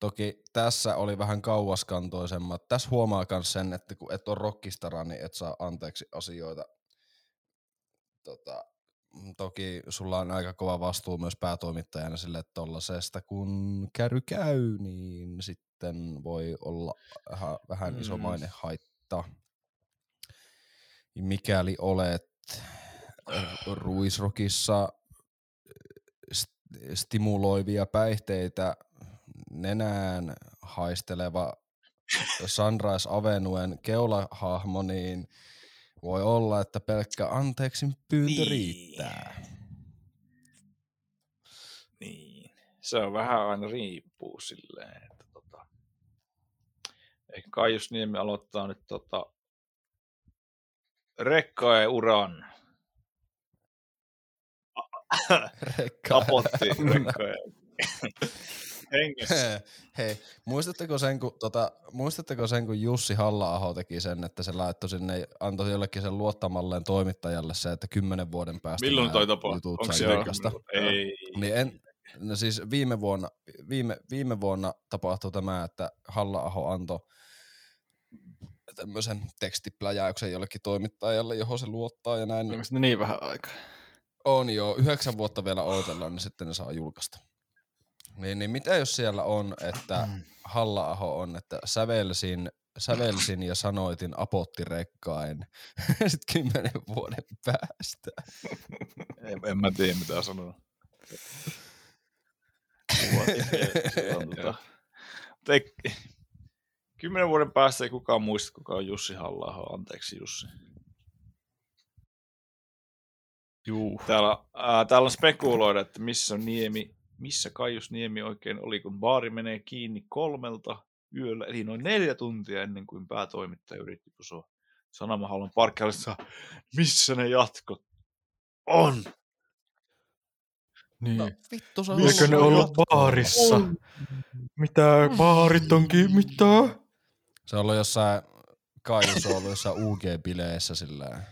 Toki tässä oli vähän kauaskantoisemmat. Tässä huomaa myös sen, että kun et ole rockistara, niin et saa anteeksi asioita tota, toki sulla on aika kova vastuu myös päätoimittajana sille, että tollasesta kun käry käy, niin sitten voi olla vähän iso mm. maine haitta. Mikäli olet ruisrokissa stimuloivia päihteitä nenään haisteleva Sunrise Avenuen keulahahmo, niin Voi olla, että pelkkä anteeksi pyyntö Niin. riittää. Niin. Se on vähän aina riippuu silleen, että tota... Ehkä Kaius Niemi aloittaa nyt tota... Rekkae uran. [laughs] Rekka. Apotti rekkae. Hengessä. Hei, muistatteko sen, kun, tota, muistatteko sen, kun Jussi halla teki sen, että se laittoi sinne, antoi jollekin sen luottamalleen toimittajalle se, että kymmenen vuoden päästä Milloin toi tapahtui? jutut Onko se julkaista. Ei. Niin en, no siis viime vuonna, viime, viime vuonna tapahtui tämä, että halla antoi tämmöisen tekstipläjäyksen jollekin toimittajalle, johon se luottaa ja näin. Onko niin vähän aikaa? On joo, yhdeksän vuotta vielä odotellaan, niin sitten ne saa julkaista. Niin, niin mitä jos siellä on, että [clears throat] halla on, että sävelsin, sävelsin ja sanoitin apottirekkain [laughs] sitten kymmenen vuoden päästä. En, en mä tiedä mitä sanoa. [laughs] Tota- Kymmenen vuoden päästä ei kukaan muista, kuka on Jussi halla Anteeksi Jussi. Juu. Täällä, ää, täällä on spekuloida, että missä on Niemi, missä Kaius Niemi oikein oli, kun baari menee kiinni kolmelta yöllä, eli noin neljä tuntia ennen kuin päätoimittaja yritti pusua Sanomahallon parkkihallissa. Missä ne jatkot on? Niin. No, vittu se on Eikö ne ollut baarissa? Mitä baarit onkin? Mitä? Se on ollut jossain, Kaius on ollut jossain UG-bileissä sillä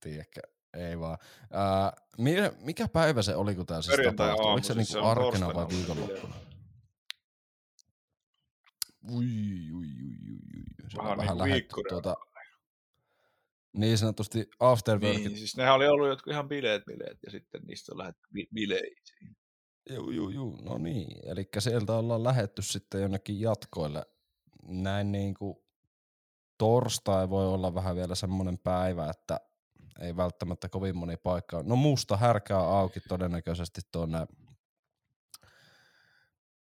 Tiedätkö, ei vaan. Ää, mikä, päivä se oli, kun tää siis tapahtui? aamu, Oliko se siis se niinku on arkena vai viikonloppuna? Ui, ui, ui, ui, ui. Se Vähän on vähän niinku lähetty tuota, niin sanotusti afterworkit. Niin, siis nehän oli ollut jotkut ihan bileet bileet ja sitten niistä on lähdetty bi- bileisiin. Juu, juu, juu, no niin. Eli sieltä ollaan lähetty sitten jonnekin jatkoille. Näin niin kuin torstai voi olla vähän vielä semmoinen päivä, että ei välttämättä kovin moni paikka. No musta härkää auki todennäköisesti tuonne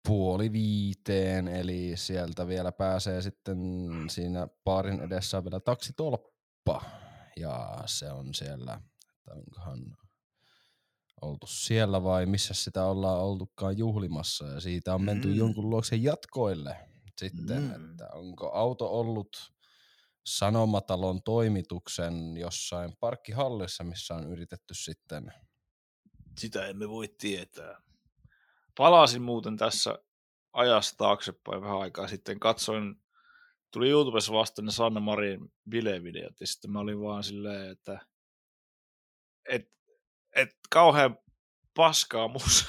puoli viiteen, eli sieltä vielä pääsee sitten siinä baarin edessä on vielä taksitolppa. Ja se on siellä, että onkohan oltu siellä vai missä sitä ollaan oltukaan juhlimassa ja siitä on menty Mm. jonkun luokse jatkoille sitten, Mm. että onko auto ollut Sanomatalon toimituksen jossain parkkihallissa, missä on yritetty sitten Sitä emme voi tietää. Palasin muuten tässä ajassa taaksepäin vähän aikaa sitten. Katsoin, tuli YouTubessa vasta ne Sanna Marin bilevideot ja sitten mä olin vaan silleen, että et, et kauhean paskaa musa.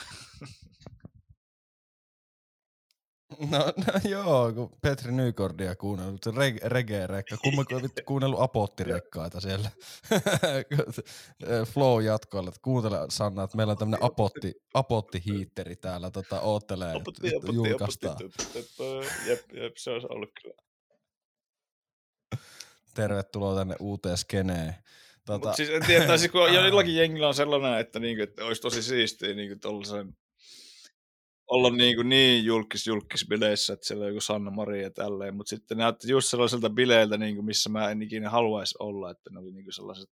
No, no joo, kun Petri Nykordia kuunnellut, se reg- reggae-rekka, kummanko vittu kuunnellut apottirekkaita siellä [laughs] flow jatkoilla, että kuuntele Sanna, että meillä on tämmönen apotti, apottihiitteri täällä, tota, oottelee, että vittu julkaistaan. Jep, jep, se olisi ollut kyllä. Tervetuloa tänne uuteen skeneen. Tota... Mutta siis en tiedä, siis kun [laughs] jollakin jengillä on sellainen, että, niinku, että olisi tosi siistiä niinku tollasen, olla niinku niin julkis julkis bileissä, että siellä on joku Sanna Maria ja tälleen, mutta sitten näytti just sellaiselta bileiltä, niinku, missä mä en ikinä haluaisi olla, että ne oli niinku sellaiset,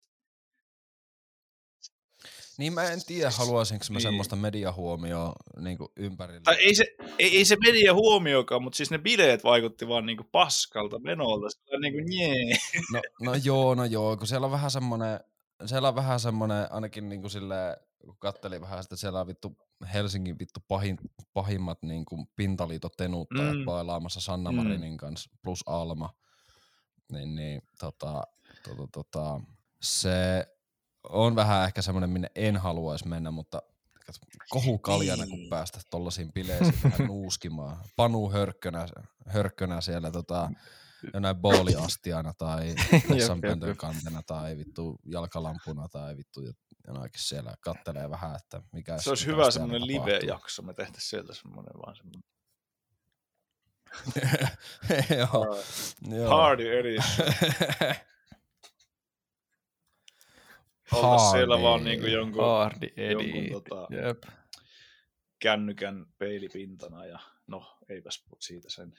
niin mä en tiedä, haluaisinko mä Niin. semmoista mediahuomioon niin ympärillä. tai ei se, ei, ei se media huomioikaan, mutta siis ne bileet vaikutti vaan niinku paskalta menolta, sellainen niinku njee. No, no joo, no joo, kun siellä on vähän semmoinen, siellä on vähän semmoinen, ainakin niin kuin silleen, kun kattelin vähän sitä, siellä on vittu Helsingin vittu pahin, pahimmat niin kuin pintaliitotenuttajat Mm. mm. bailaamassa Sanna Mm. Marinin kanssa plus Alma. Niin, niin tota, tota, tota, se on vähän ehkä semmoinen, minne en haluaisi mennä, mutta kohukaljana, kun Niin. päästä tollasiin bileisiin vähän [laughs] nuuskimaan. Panu hörkkönä, hörkkönä siellä tota, jonain booliastiana tai [laughs] vessanpöntön jep. kantena tai vittu jalkalampuna tai vittu jonakin siellä kattelee vähän, että mikä Se olisi hyvä semmoinen live-jakso, me tehtäisiin sieltä semmoinen vaan semmoinen [laughs] joo, joo. party edition. Oltais siellä vaan niinku jonkun, Hardi jonkun Edi. tota, Jep. kännykän peilipintana ja no eipäs puhut siitä sen. [laughs]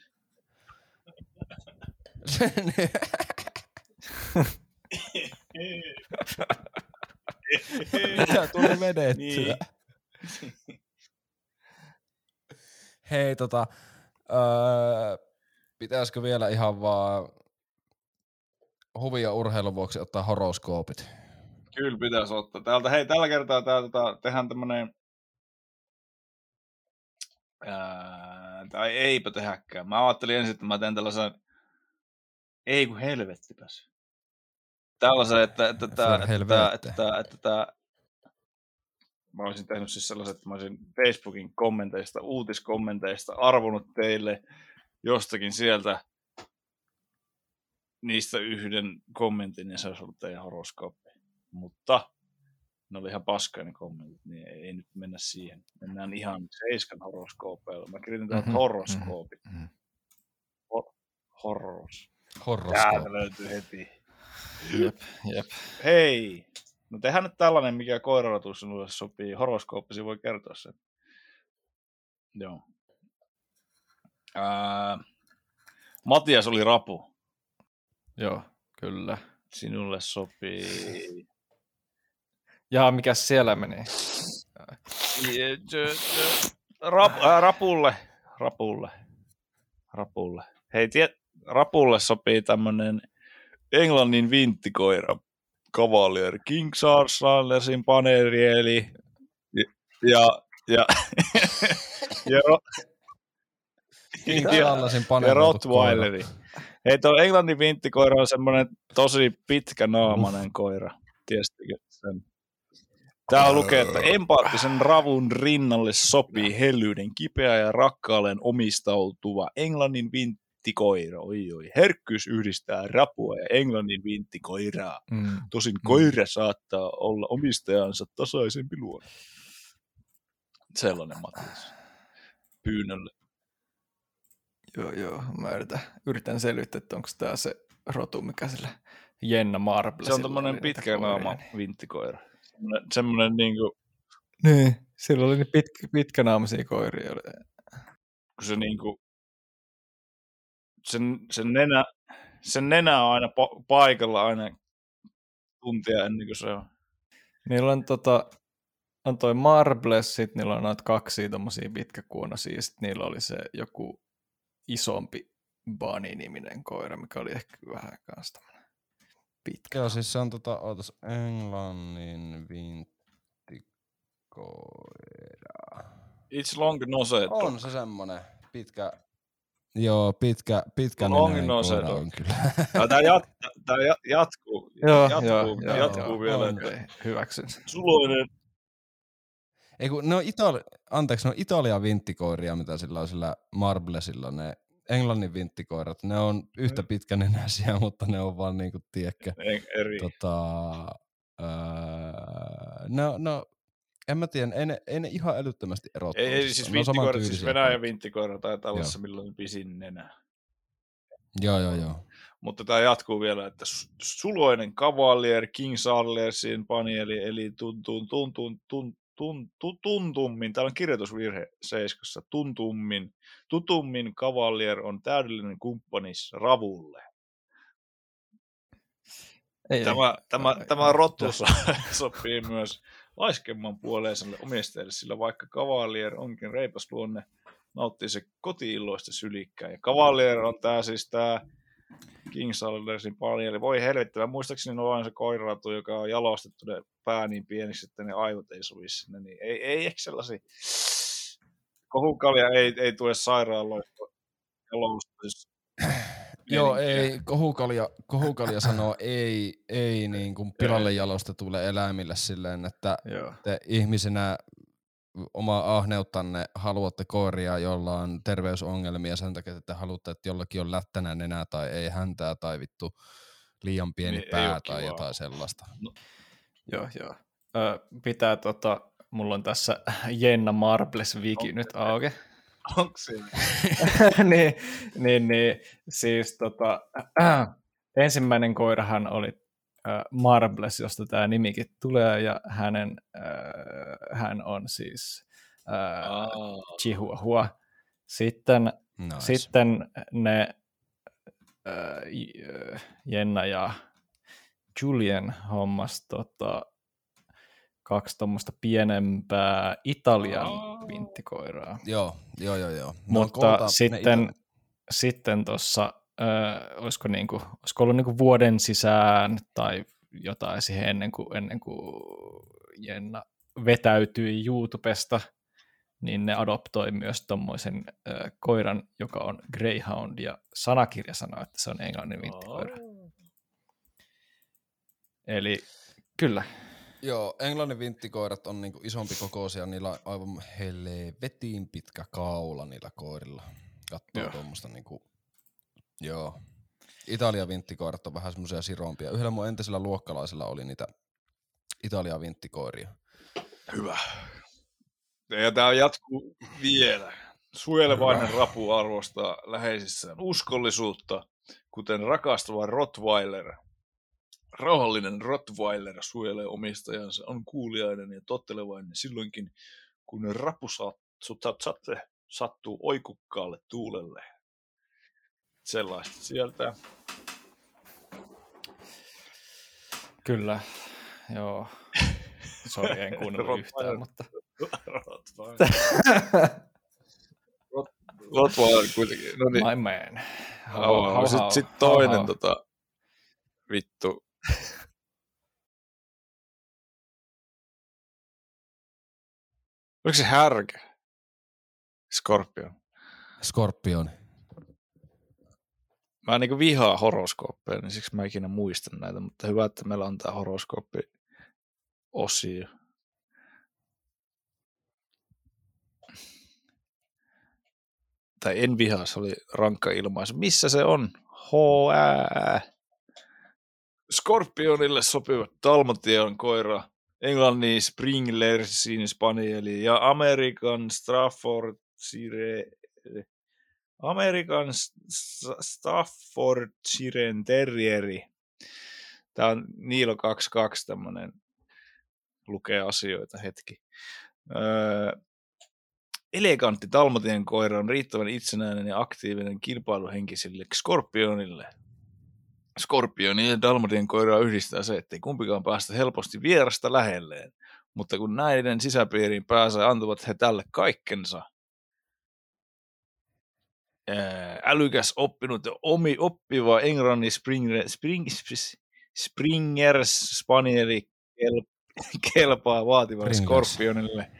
[laughs] Mitä tuli vedettyä? Niin. Hei, tota, öö, pitäisikö vielä ihan vaan huvi- ja urheilun vuoksi ottaa horoskoopit? Kyllä pitäisi ottaa. Täältä, hei, tällä kertaa tää, tota, tehdään tämmönen... Ää, tai eipä tehäkään. Mä ajattelin ensin, että mä teen tällaisen... Ei kun helvettipäs. Tällaisen, että, että, että, että, että, että, että, mä olisin tehnyt siis sellaiset, että mä olisin Facebookin kommenteista, uutiskommenteista arvonut teille jostakin sieltä niistä yhden kommentin ja se olisi ollut teidän horoskooppi. Mutta ne oli ihan paskoja ne kommentit, niin ei, ei nyt mennä siihen. Mennään ihan seiskan horoskoopeilla. Mä kirjoitin täältä Mhm, horoskoopit. mhm. Ho- Horros. Horoskoopi. Täältä löytyy heti. Jep, jep. Hei! No tehdään nyt tällainen, mikä koiraratus sinulle sopii. Horoskooppisi voi kertoa sen. Joo. Ää, Matias oli rapu. Joo, kyllä. Sinulle sopii. Ja mikä siellä meni? Rap, ää, rapulle. Rapulle. Rapulle. Hei, tie, rapulle sopii tämmönen Englannin vinttikoira. Cavalier King Charles Charlesin paneelieli. Ja, ja, ja, [laughs] ja, ja, Rottweileri. Hei, tuo Englannin vinttikoira on semmoinen tosi pitkä naamainen koira. Tiesittekö sen? Tää lukee, että empaattisen ravun rinnalle sopii hellyyden kipeä ja rakkaalleen omistautuva Englannin vinttikoira. Oi, oi. Herkkyys yhdistää rapua ja Englannin vinttikoiraa. Mm. Tosin koira saattaa olla omistajansa tasaisempi luonne. Sellainen Matias. Pyynnölle. Joo, joo. Mä yritän, yritän selvittää, että onko tämä se rotu, mikä sillä Jenna Marble. Se on tommonen pitkä naama vinttikoira. Semmoinen, semmoinen niinku, Niin, sillä oli niin pitkä, pitkänaamaisia koiria. kun se niinku, sen, sen, nenä, sen nenä on aina pa- paikalla aina tuntia ennen kuin se on. Niillä on, tota, on toi Marbles, sit niillä on noita kaksi tommosia pitkäkuonosia, ja sit niillä oli se joku isompi Bunny-niminen koira, mikä oli ehkä vähän kanssa tämmönen pitkä. Joo, siis se on tota, ootas, Englannin vinttikoira. It's long nose. On se semmonen pitkä, joo, pitkä, pitkä On nose koira dog. on kyllä. [laughs] Tää, tää, jat, tää ja- jatkuu, Joo, jatkuu, joo, jatkuu, joo, vielä. On. hyväksyn. Suloinen, Ei kun ne on Itali- anteeksi, ne on Italian vinttikoiria, mitä sillä on sillä Marblesilla, ne Englannin vinttikoirat, ne on yhtä pitkänenäisiä, [laughs] mutta ne on vaan niinku, eri. tota, öö, no, no, en mä tiedä, ei ne, ei ne ihan älyttömästi ero Ei, ei siis vinttikoira, siis Venäjän vinttikoira taitaa olla Joo. se, on pisin nenä. Joo, joo, joo. Mutta tämä jatkuu vielä, että su- suloinen Cavalier King Charlesin panieli, eli tuntun, tuntun, tun, tun, tu, tuntummin, täällä on kirjoitusvirhe seiskassa, tuntummin, tutummin Cavalier on täydellinen kumppanis Ravulle. Ei, Tämä, ei. tämä, Ai, tämä ai, rotu so- [laughs] sopii myös laiskemman puoleiselle omistajalle, sillä vaikka Cavalier onkin reipas luonne, nauttii se kotiilloista sylikkää. Ja Cavalier on tämä siis tämä King Salersin paneeli. Voi helvetti, muistaakseni on se koiratu, joka on jalostettu ne pää niin pieniksi, että ne aivot ei sovi sinne. Niin ei, ei ehkä sellaisia. Kohukalja ei, ei tule sairaaloista jalostus. Joo, ei, kohukalja, kohukalja [laughs] sanoo ei, ei niin kuin pilalle jalostetuille eläimille silleen, että Joo. te ihmisenä omaa ahneuttanne haluatte koiria, jolla on terveysongelmia sen takia, että te haluatte, että jollakin on lättänä nenä tai ei häntää tai vittu liian pieni Niin, pää tai kivaa. jotain sellaista. Joo, joo. Ö, pitää tota, mulla on tässä [laughs] Jenna Marbles wiki Onko nyt auki. Onko [laughs] siinä? niin, niin, niin, siis tota, äh, ensimmäinen koirahan oli äh, Marbles, josta tämä nimikin tulee, ja hänen, äh, hän on siis äh, Aa, Chihuahua. Sitten, Nice. sitten ne äh, äh, Jenna ja Julien hommas tota, kaksi tuommoista pienempää Italian Aa. vinttikoiraa. Joo, joo, joo, joo. Mutta sitten, ito- sitten tuossa, äh, olisiko, niinku, olisiko ollut niinku vuoden sisään tai jotain siihen ennen kuin, ennen kuin Jenna vetäytyi YouTubesta, niin ne adoptoi myös tuommoisen äh, koiran, joka on Greyhound, ja sanakirja sanoo, että se on englannin vinttikoira. Eli kyllä, Joo, Englannin vinttikoirat on niinku isompi kokoisia, niillä on aivan helvetin pitkä kaula niillä koirilla. Katsoo Joo. tuommoista niinku, joo. Italian vinttikoirat on vähän semmoisia sirompia. Yhdellä mun entisellä luokkalaisella oli niitä Italian vinttikoiria. Hyvä. Ja tämä jatkuu vielä. Suojelevainen rapu arvostaa läheisissään uskollisuutta, kuten rakastava Rottweiler. Rauhallinen Rottweiler suojelee omistajansa, on kuuliainen ja tottelevainen silloinkin, kun rapu sat- sat- sat- sattuu oikukkaalle tuulelle. Sellaista sieltä. kyllä, joo. Sori, en kuunnellut yhtään, mutta [laughs] Rottweiler. Kuitenkin. No niin. my man. Hau, Sitten hau, sit hau, toinen hau. tota, vittu. [laughs] Oliko se härkä? Scorpion. Skorpioni. Mä niinku vihaa horoskooppeja, niin siksi mä ikinä muistan näitä, mutta hyvä, että meillä on tää horoskooppi osio. Tai en vihaa, se oli rankka ilmaisu. Missä se on? h Skorpionille sopiva Dalmatian koira, Englannin Springlersin spanieli ja Amerikan Staffordshire Amerikan S- Staffordshiren terrieri. Tämä on Niilo 22 tämmöinen lukee asioita hetki. Öö, elegantti Dalmatian koira on riittävän itsenäinen ja aktiivinen kilpailuhenkisille Skorpionille. Skorpionin ja Dalmatian koiraa yhdistää se, ettei kumpikaan päästä helposti vierasta lähelleen, mutta kun näiden sisäpiiriin pääsee, antavat he tälle kaikkensa. Ää, älykäs, oppinut ja omi, oppiva Englannin Springer, Spring, Springers Spanieli kel, kelpaa vaativalle Springers. Skorpionille.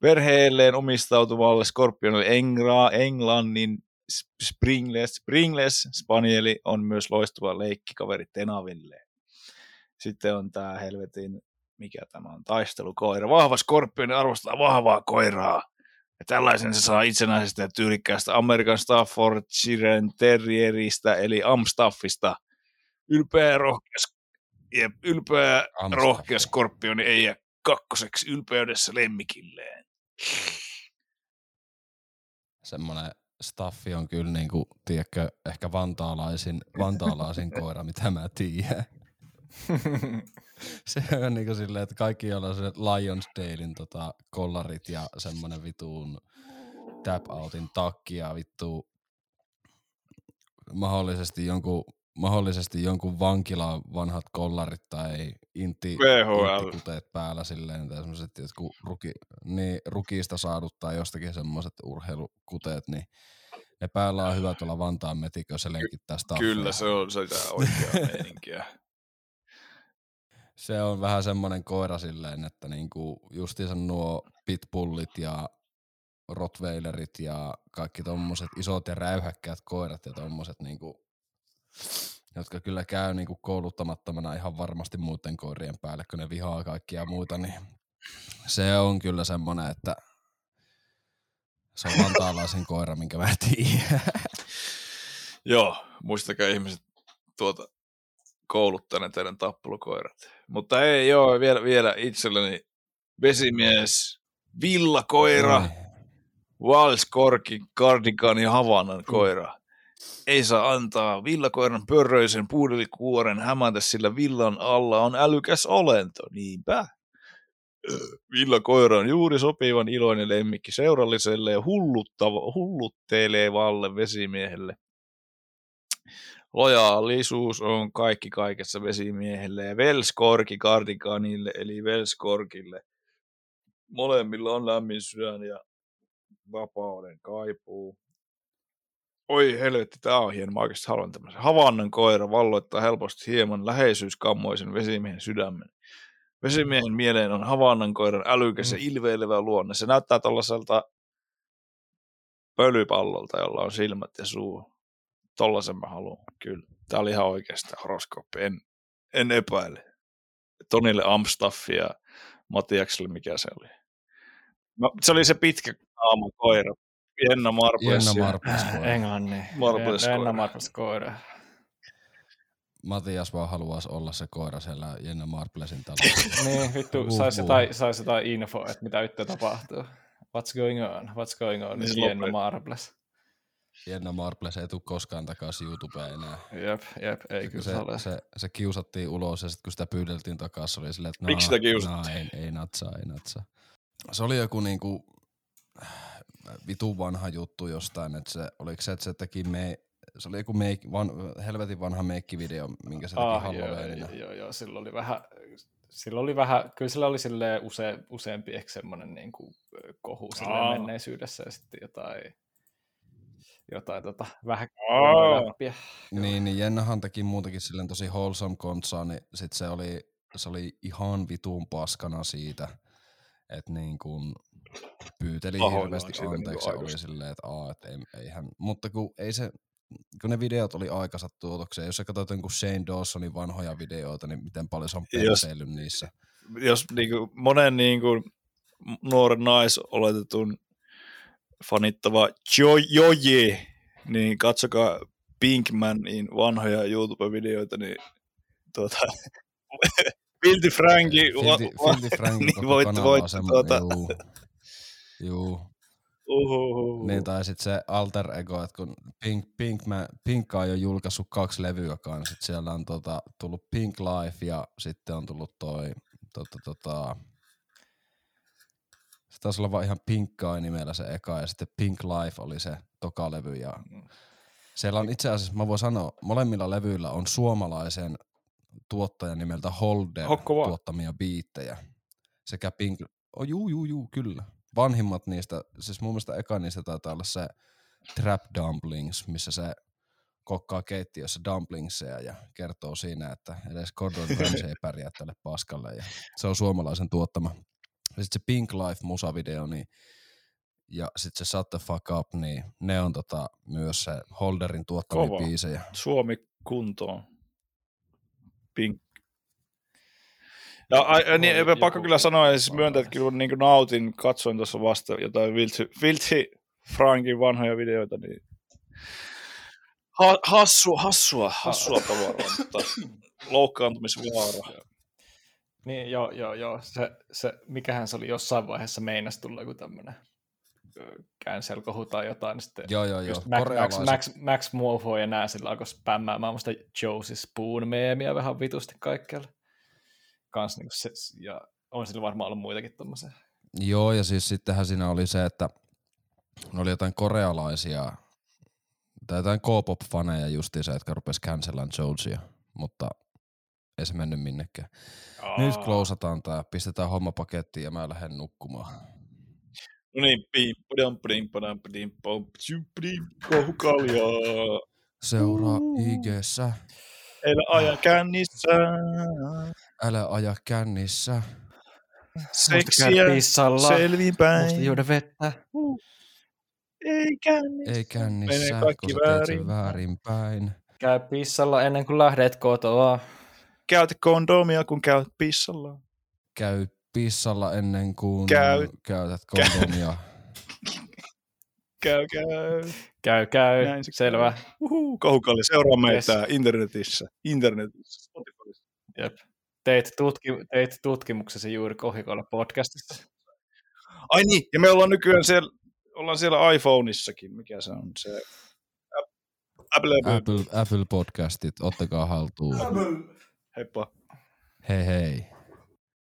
Perheelleen omistautuvalle Skorpionille Engra, Englannin S- Springless, Springless Spanieli on myös loistava leikkikaveri Tenaville. Sitten on tämä helvetin, mikä tämä on, taistelukoira. Vahva Skorpioni arvostaa vahvaa koiraa. Ja tällaisen se saa itsenäisestä ja tyylikkäästä Amerikan Staffordshiren Terrieristä, eli Amstaffista. Ylpeä ja rohkea, ja ylpeä ja Amstaffi. rohkea Skorpioni ei jää kakkoseksi ylpeydessä lemmikilleen. Semmoinen staffi on kyllä niinku, tiedätkö, ehkä vantaalaisin, vantaalaisin [laughs] koira, mitä mä tiedän. [laughs] Se on niinku silleen, että kaikki joilla on se Lionsdalein tota, kollarit ja semmonen vituun tap outin takki ja vittu mahdollisesti jonkun, mahdollisesti jonkun vankilan vanhat kollarit tai inti, intikuteet päällä silleen, tai semmoset jotkut ruki, niin, rukista saadut tai jostakin semmoiset urheilukuteet, niin ne päällä on hyvä tuolla Vantaan metikössä lenkittää staffia. Kyllä, se on sitä oikeaa [laughs] meininkiä. se on vähän semmoinen koira silleen, että niinku justiinsa nuo pitbullit ja rottweilerit ja kaikki tommoset isot ja räyhäkkäät koirat ja tommoset niinku, jotka kyllä käy niinku kouluttamattomana ihan varmasti muiden koirien päälle, kun ne vihaa kaikkia muita, niin se on kyllä semmonen, että se on vantaalaisin koira, minkä mä tiedän. Joo, muistakaa ihmiset tuota kouluttaa ne teidän tappelukoirat. Mutta ei joo, vielä, vielä itselleni vesimies, villakoira, Oi. Walskorki, Cardigan ja Havanan koira. Ei saa antaa villakoiran pörröisen puudelikuoren hämätä, sillä villan alla on älykäs olento. Niinpä. Villakoira on juuri sopivan iloinen lemmikki seuralliselle ja hulluttava, hulluttelevalle vesimiehelle. Lojaalisuus on kaikki kaikessa vesimiehelle ja Velskorki kardikanille eli Velskorkille. Molemmilla on lämmin sydän ja vapauden kaipuu. Oi helvetti, tää on hieno. Mä oikeasti haluan tämmöisen. Havannan koira valloittaa helposti hieman läheisyyskammoisen vesimiehen sydämen. Vesimiehen mieleen on Havannan koiran älykäs ja ilveilevä luonne. Se näyttää tuollaiselta pölypallolta, jolla on silmät ja suu. Tollasen mä haluan, kyllä. Tää oli ihan oikeasti horoskooppi, en, en epäile. Tonille Amstaffi ja Matiakselle, mikä se oli. No, se oli se pitkä aamu koira. Jenna Marbles. Jenna Marples koira. Englannin. Marbles Enna koira. Marbles koira. Matias vaan haluaisi olla se koira siellä Jenna Marplesin talossa. [laughs] Niin, vittu, Uhuh. sais jotain, sais jotain infoa, että mitä nyt tapahtuu. What's going on? What's going on? Niin Jenna Marbles. Jenna Marples ei tule koskaan takaisin YouTubeen enää. Jep, jep, ei kyllä se, se ole. se, se, kiusattiin ulos ja sitten kun sitä pyydeltiin takaisin, oli silleen, että Miksi "Naa, sitä kiusattiin?" naa, ei, ei natsaa, ei natsaa. Se oli joku niinku vitun vanha juttu jostain, että se, oliko se, että se teki me, se oli joku make, van, helvetin vanha meikkivideo, minkä se teki Ah, ah, joo, Halloweenina. joo, joo, silloin oli vähän, silloin oli vähän, kyllä sillä oli silleen use, useampi ehkä semmoinen niin kuin, kohu silleen menneisyydessä ja sitten jotain, jotain tota, vähän läppiä. Niin, niin Jennahan teki muutenkin silleen tosi wholesome kontsaa, niin sit se oli, se oli ihan vitun paskana siitä, että niin kuin pyyteli Pahoillaan hirveästi niinku anteeksi ja oli silleen, että aa, et ei, eihän, mutta kun ei se, kun ne videot oli aikansa tuotoksia, jos sä katsoit jonkun Shane Dawsonin vanhoja videoita, niin miten paljon se on perseillyt niissä. jos niin kuin, monen niin kuin, nuoren naisoletetun fanittava jo, Joje, niin katsokaa Pinkmanin vanhoja YouTube-videoita, niin tuota, [laughs] Filti Franki, Filti, Filti Frank [laughs] niin voitte semmoinen, tuota, juu, juu. uhuhu. Niin, tai sitten se alter ego, että kun Pink, Pink, mä, Pinkka on jo julkaissut kaksi levyä kanssa, sit siellä on tota, tullut Pink Life ja sitten on tullut toi, tota, tota, se taisi olla vaan ihan Pink Guy nimellä se eka ja sitten Pink Life oli se toka levy ja siellä on itse asiassa, mä voin sanoa, molemmilla levyillä on suomalaisen tuottajan nimeltä Holder tuottamia biittejä. Sekä Pink, oh, juu, juu, juu, kyllä. Vanhimmat niistä, siis mun mielestä eka niistä taitaa olla se Trap Dumplings, missä se kokkaa keittiössä dumplingseja ja kertoo siinä, että edes Gordon [laughs] Ramsay ei pärjää tälle paskalle. Ja se on suomalaisen tuottama. Ja sitten se Pink Life musavideo, niin ja sitten se Shut the Fuck Up, niin ne on tota, myös se Holderin tuottamia Kova. biisejä. Suomi kuntoon. Pink. Ja a, niin, Joku- pakko kyllä sanoa, ja siis myöntää, että kyllä niin kuin nautin, katsoin tuossa vasta jotain Vilti, Vilti Frankin vanhoja videoita, niin ha, hassua, hassua, hassua tavaraa, [laughs] mutta loukkaantumisvaara. Niin, joo, joo, joo. Se, se, mikähän se oli jossain vaiheessa meinas tulla joku tämmöinen cancel-kohu tai jotain, niin sitten Joo, joo, joo. Max, Max. Max, Max Mofo ja nää sillä alkoi spämmäämään musta Josie Spoon-meemiä vähän vitusti kaikkialle. Kans, niin se, ja on sillä varmaan ollut muitakin tommosia. Joo, ja siis sittenhän siinä oli se, että oli jotain korealaisia tai jotain K-pop-faneja justiinsa, jotka rupes cancelaan Jonesia, mutta ei se mennyt minnekään. Nyt closeataan tää, pistetään homma pakettiin ja mä lähden nukkumaan. No niin, pim, padam, padim, padam, padim, pom, psiu, padim, kohukaljaa. Seuraa. IGssä, Elä ajan kännissä. älä aja kännissä. Seksiä selvinpäin. musta juoda vettä. Ei kännissä. Ei kännissä, Menee kaikki kun väärin. väärinpäin. Käy pissalla ennen kuin lähdet kotoa. Käytä kondomia, kun käyt pissalla. Käy pissalla ennen kuin Käy. käytät kondomia. [laughs] Käy, käy. Käy, käy. Näin se Selvä. käy. Uhu, kohukalli, seuraa meitä Yes. internetissä. Internetissä. Spotifyssa. Jep. Teit, tutki, teit tutkimuksesi juuri Kohikolla podcastissa. Ai niin, ja me ollaan nykyään siellä, ollaan siellä iPhoneissakin. Mikä se on? Se Apple. Apple. Apple, Apple podcastit, ottakaa haltuun. Heippa. Hei hei.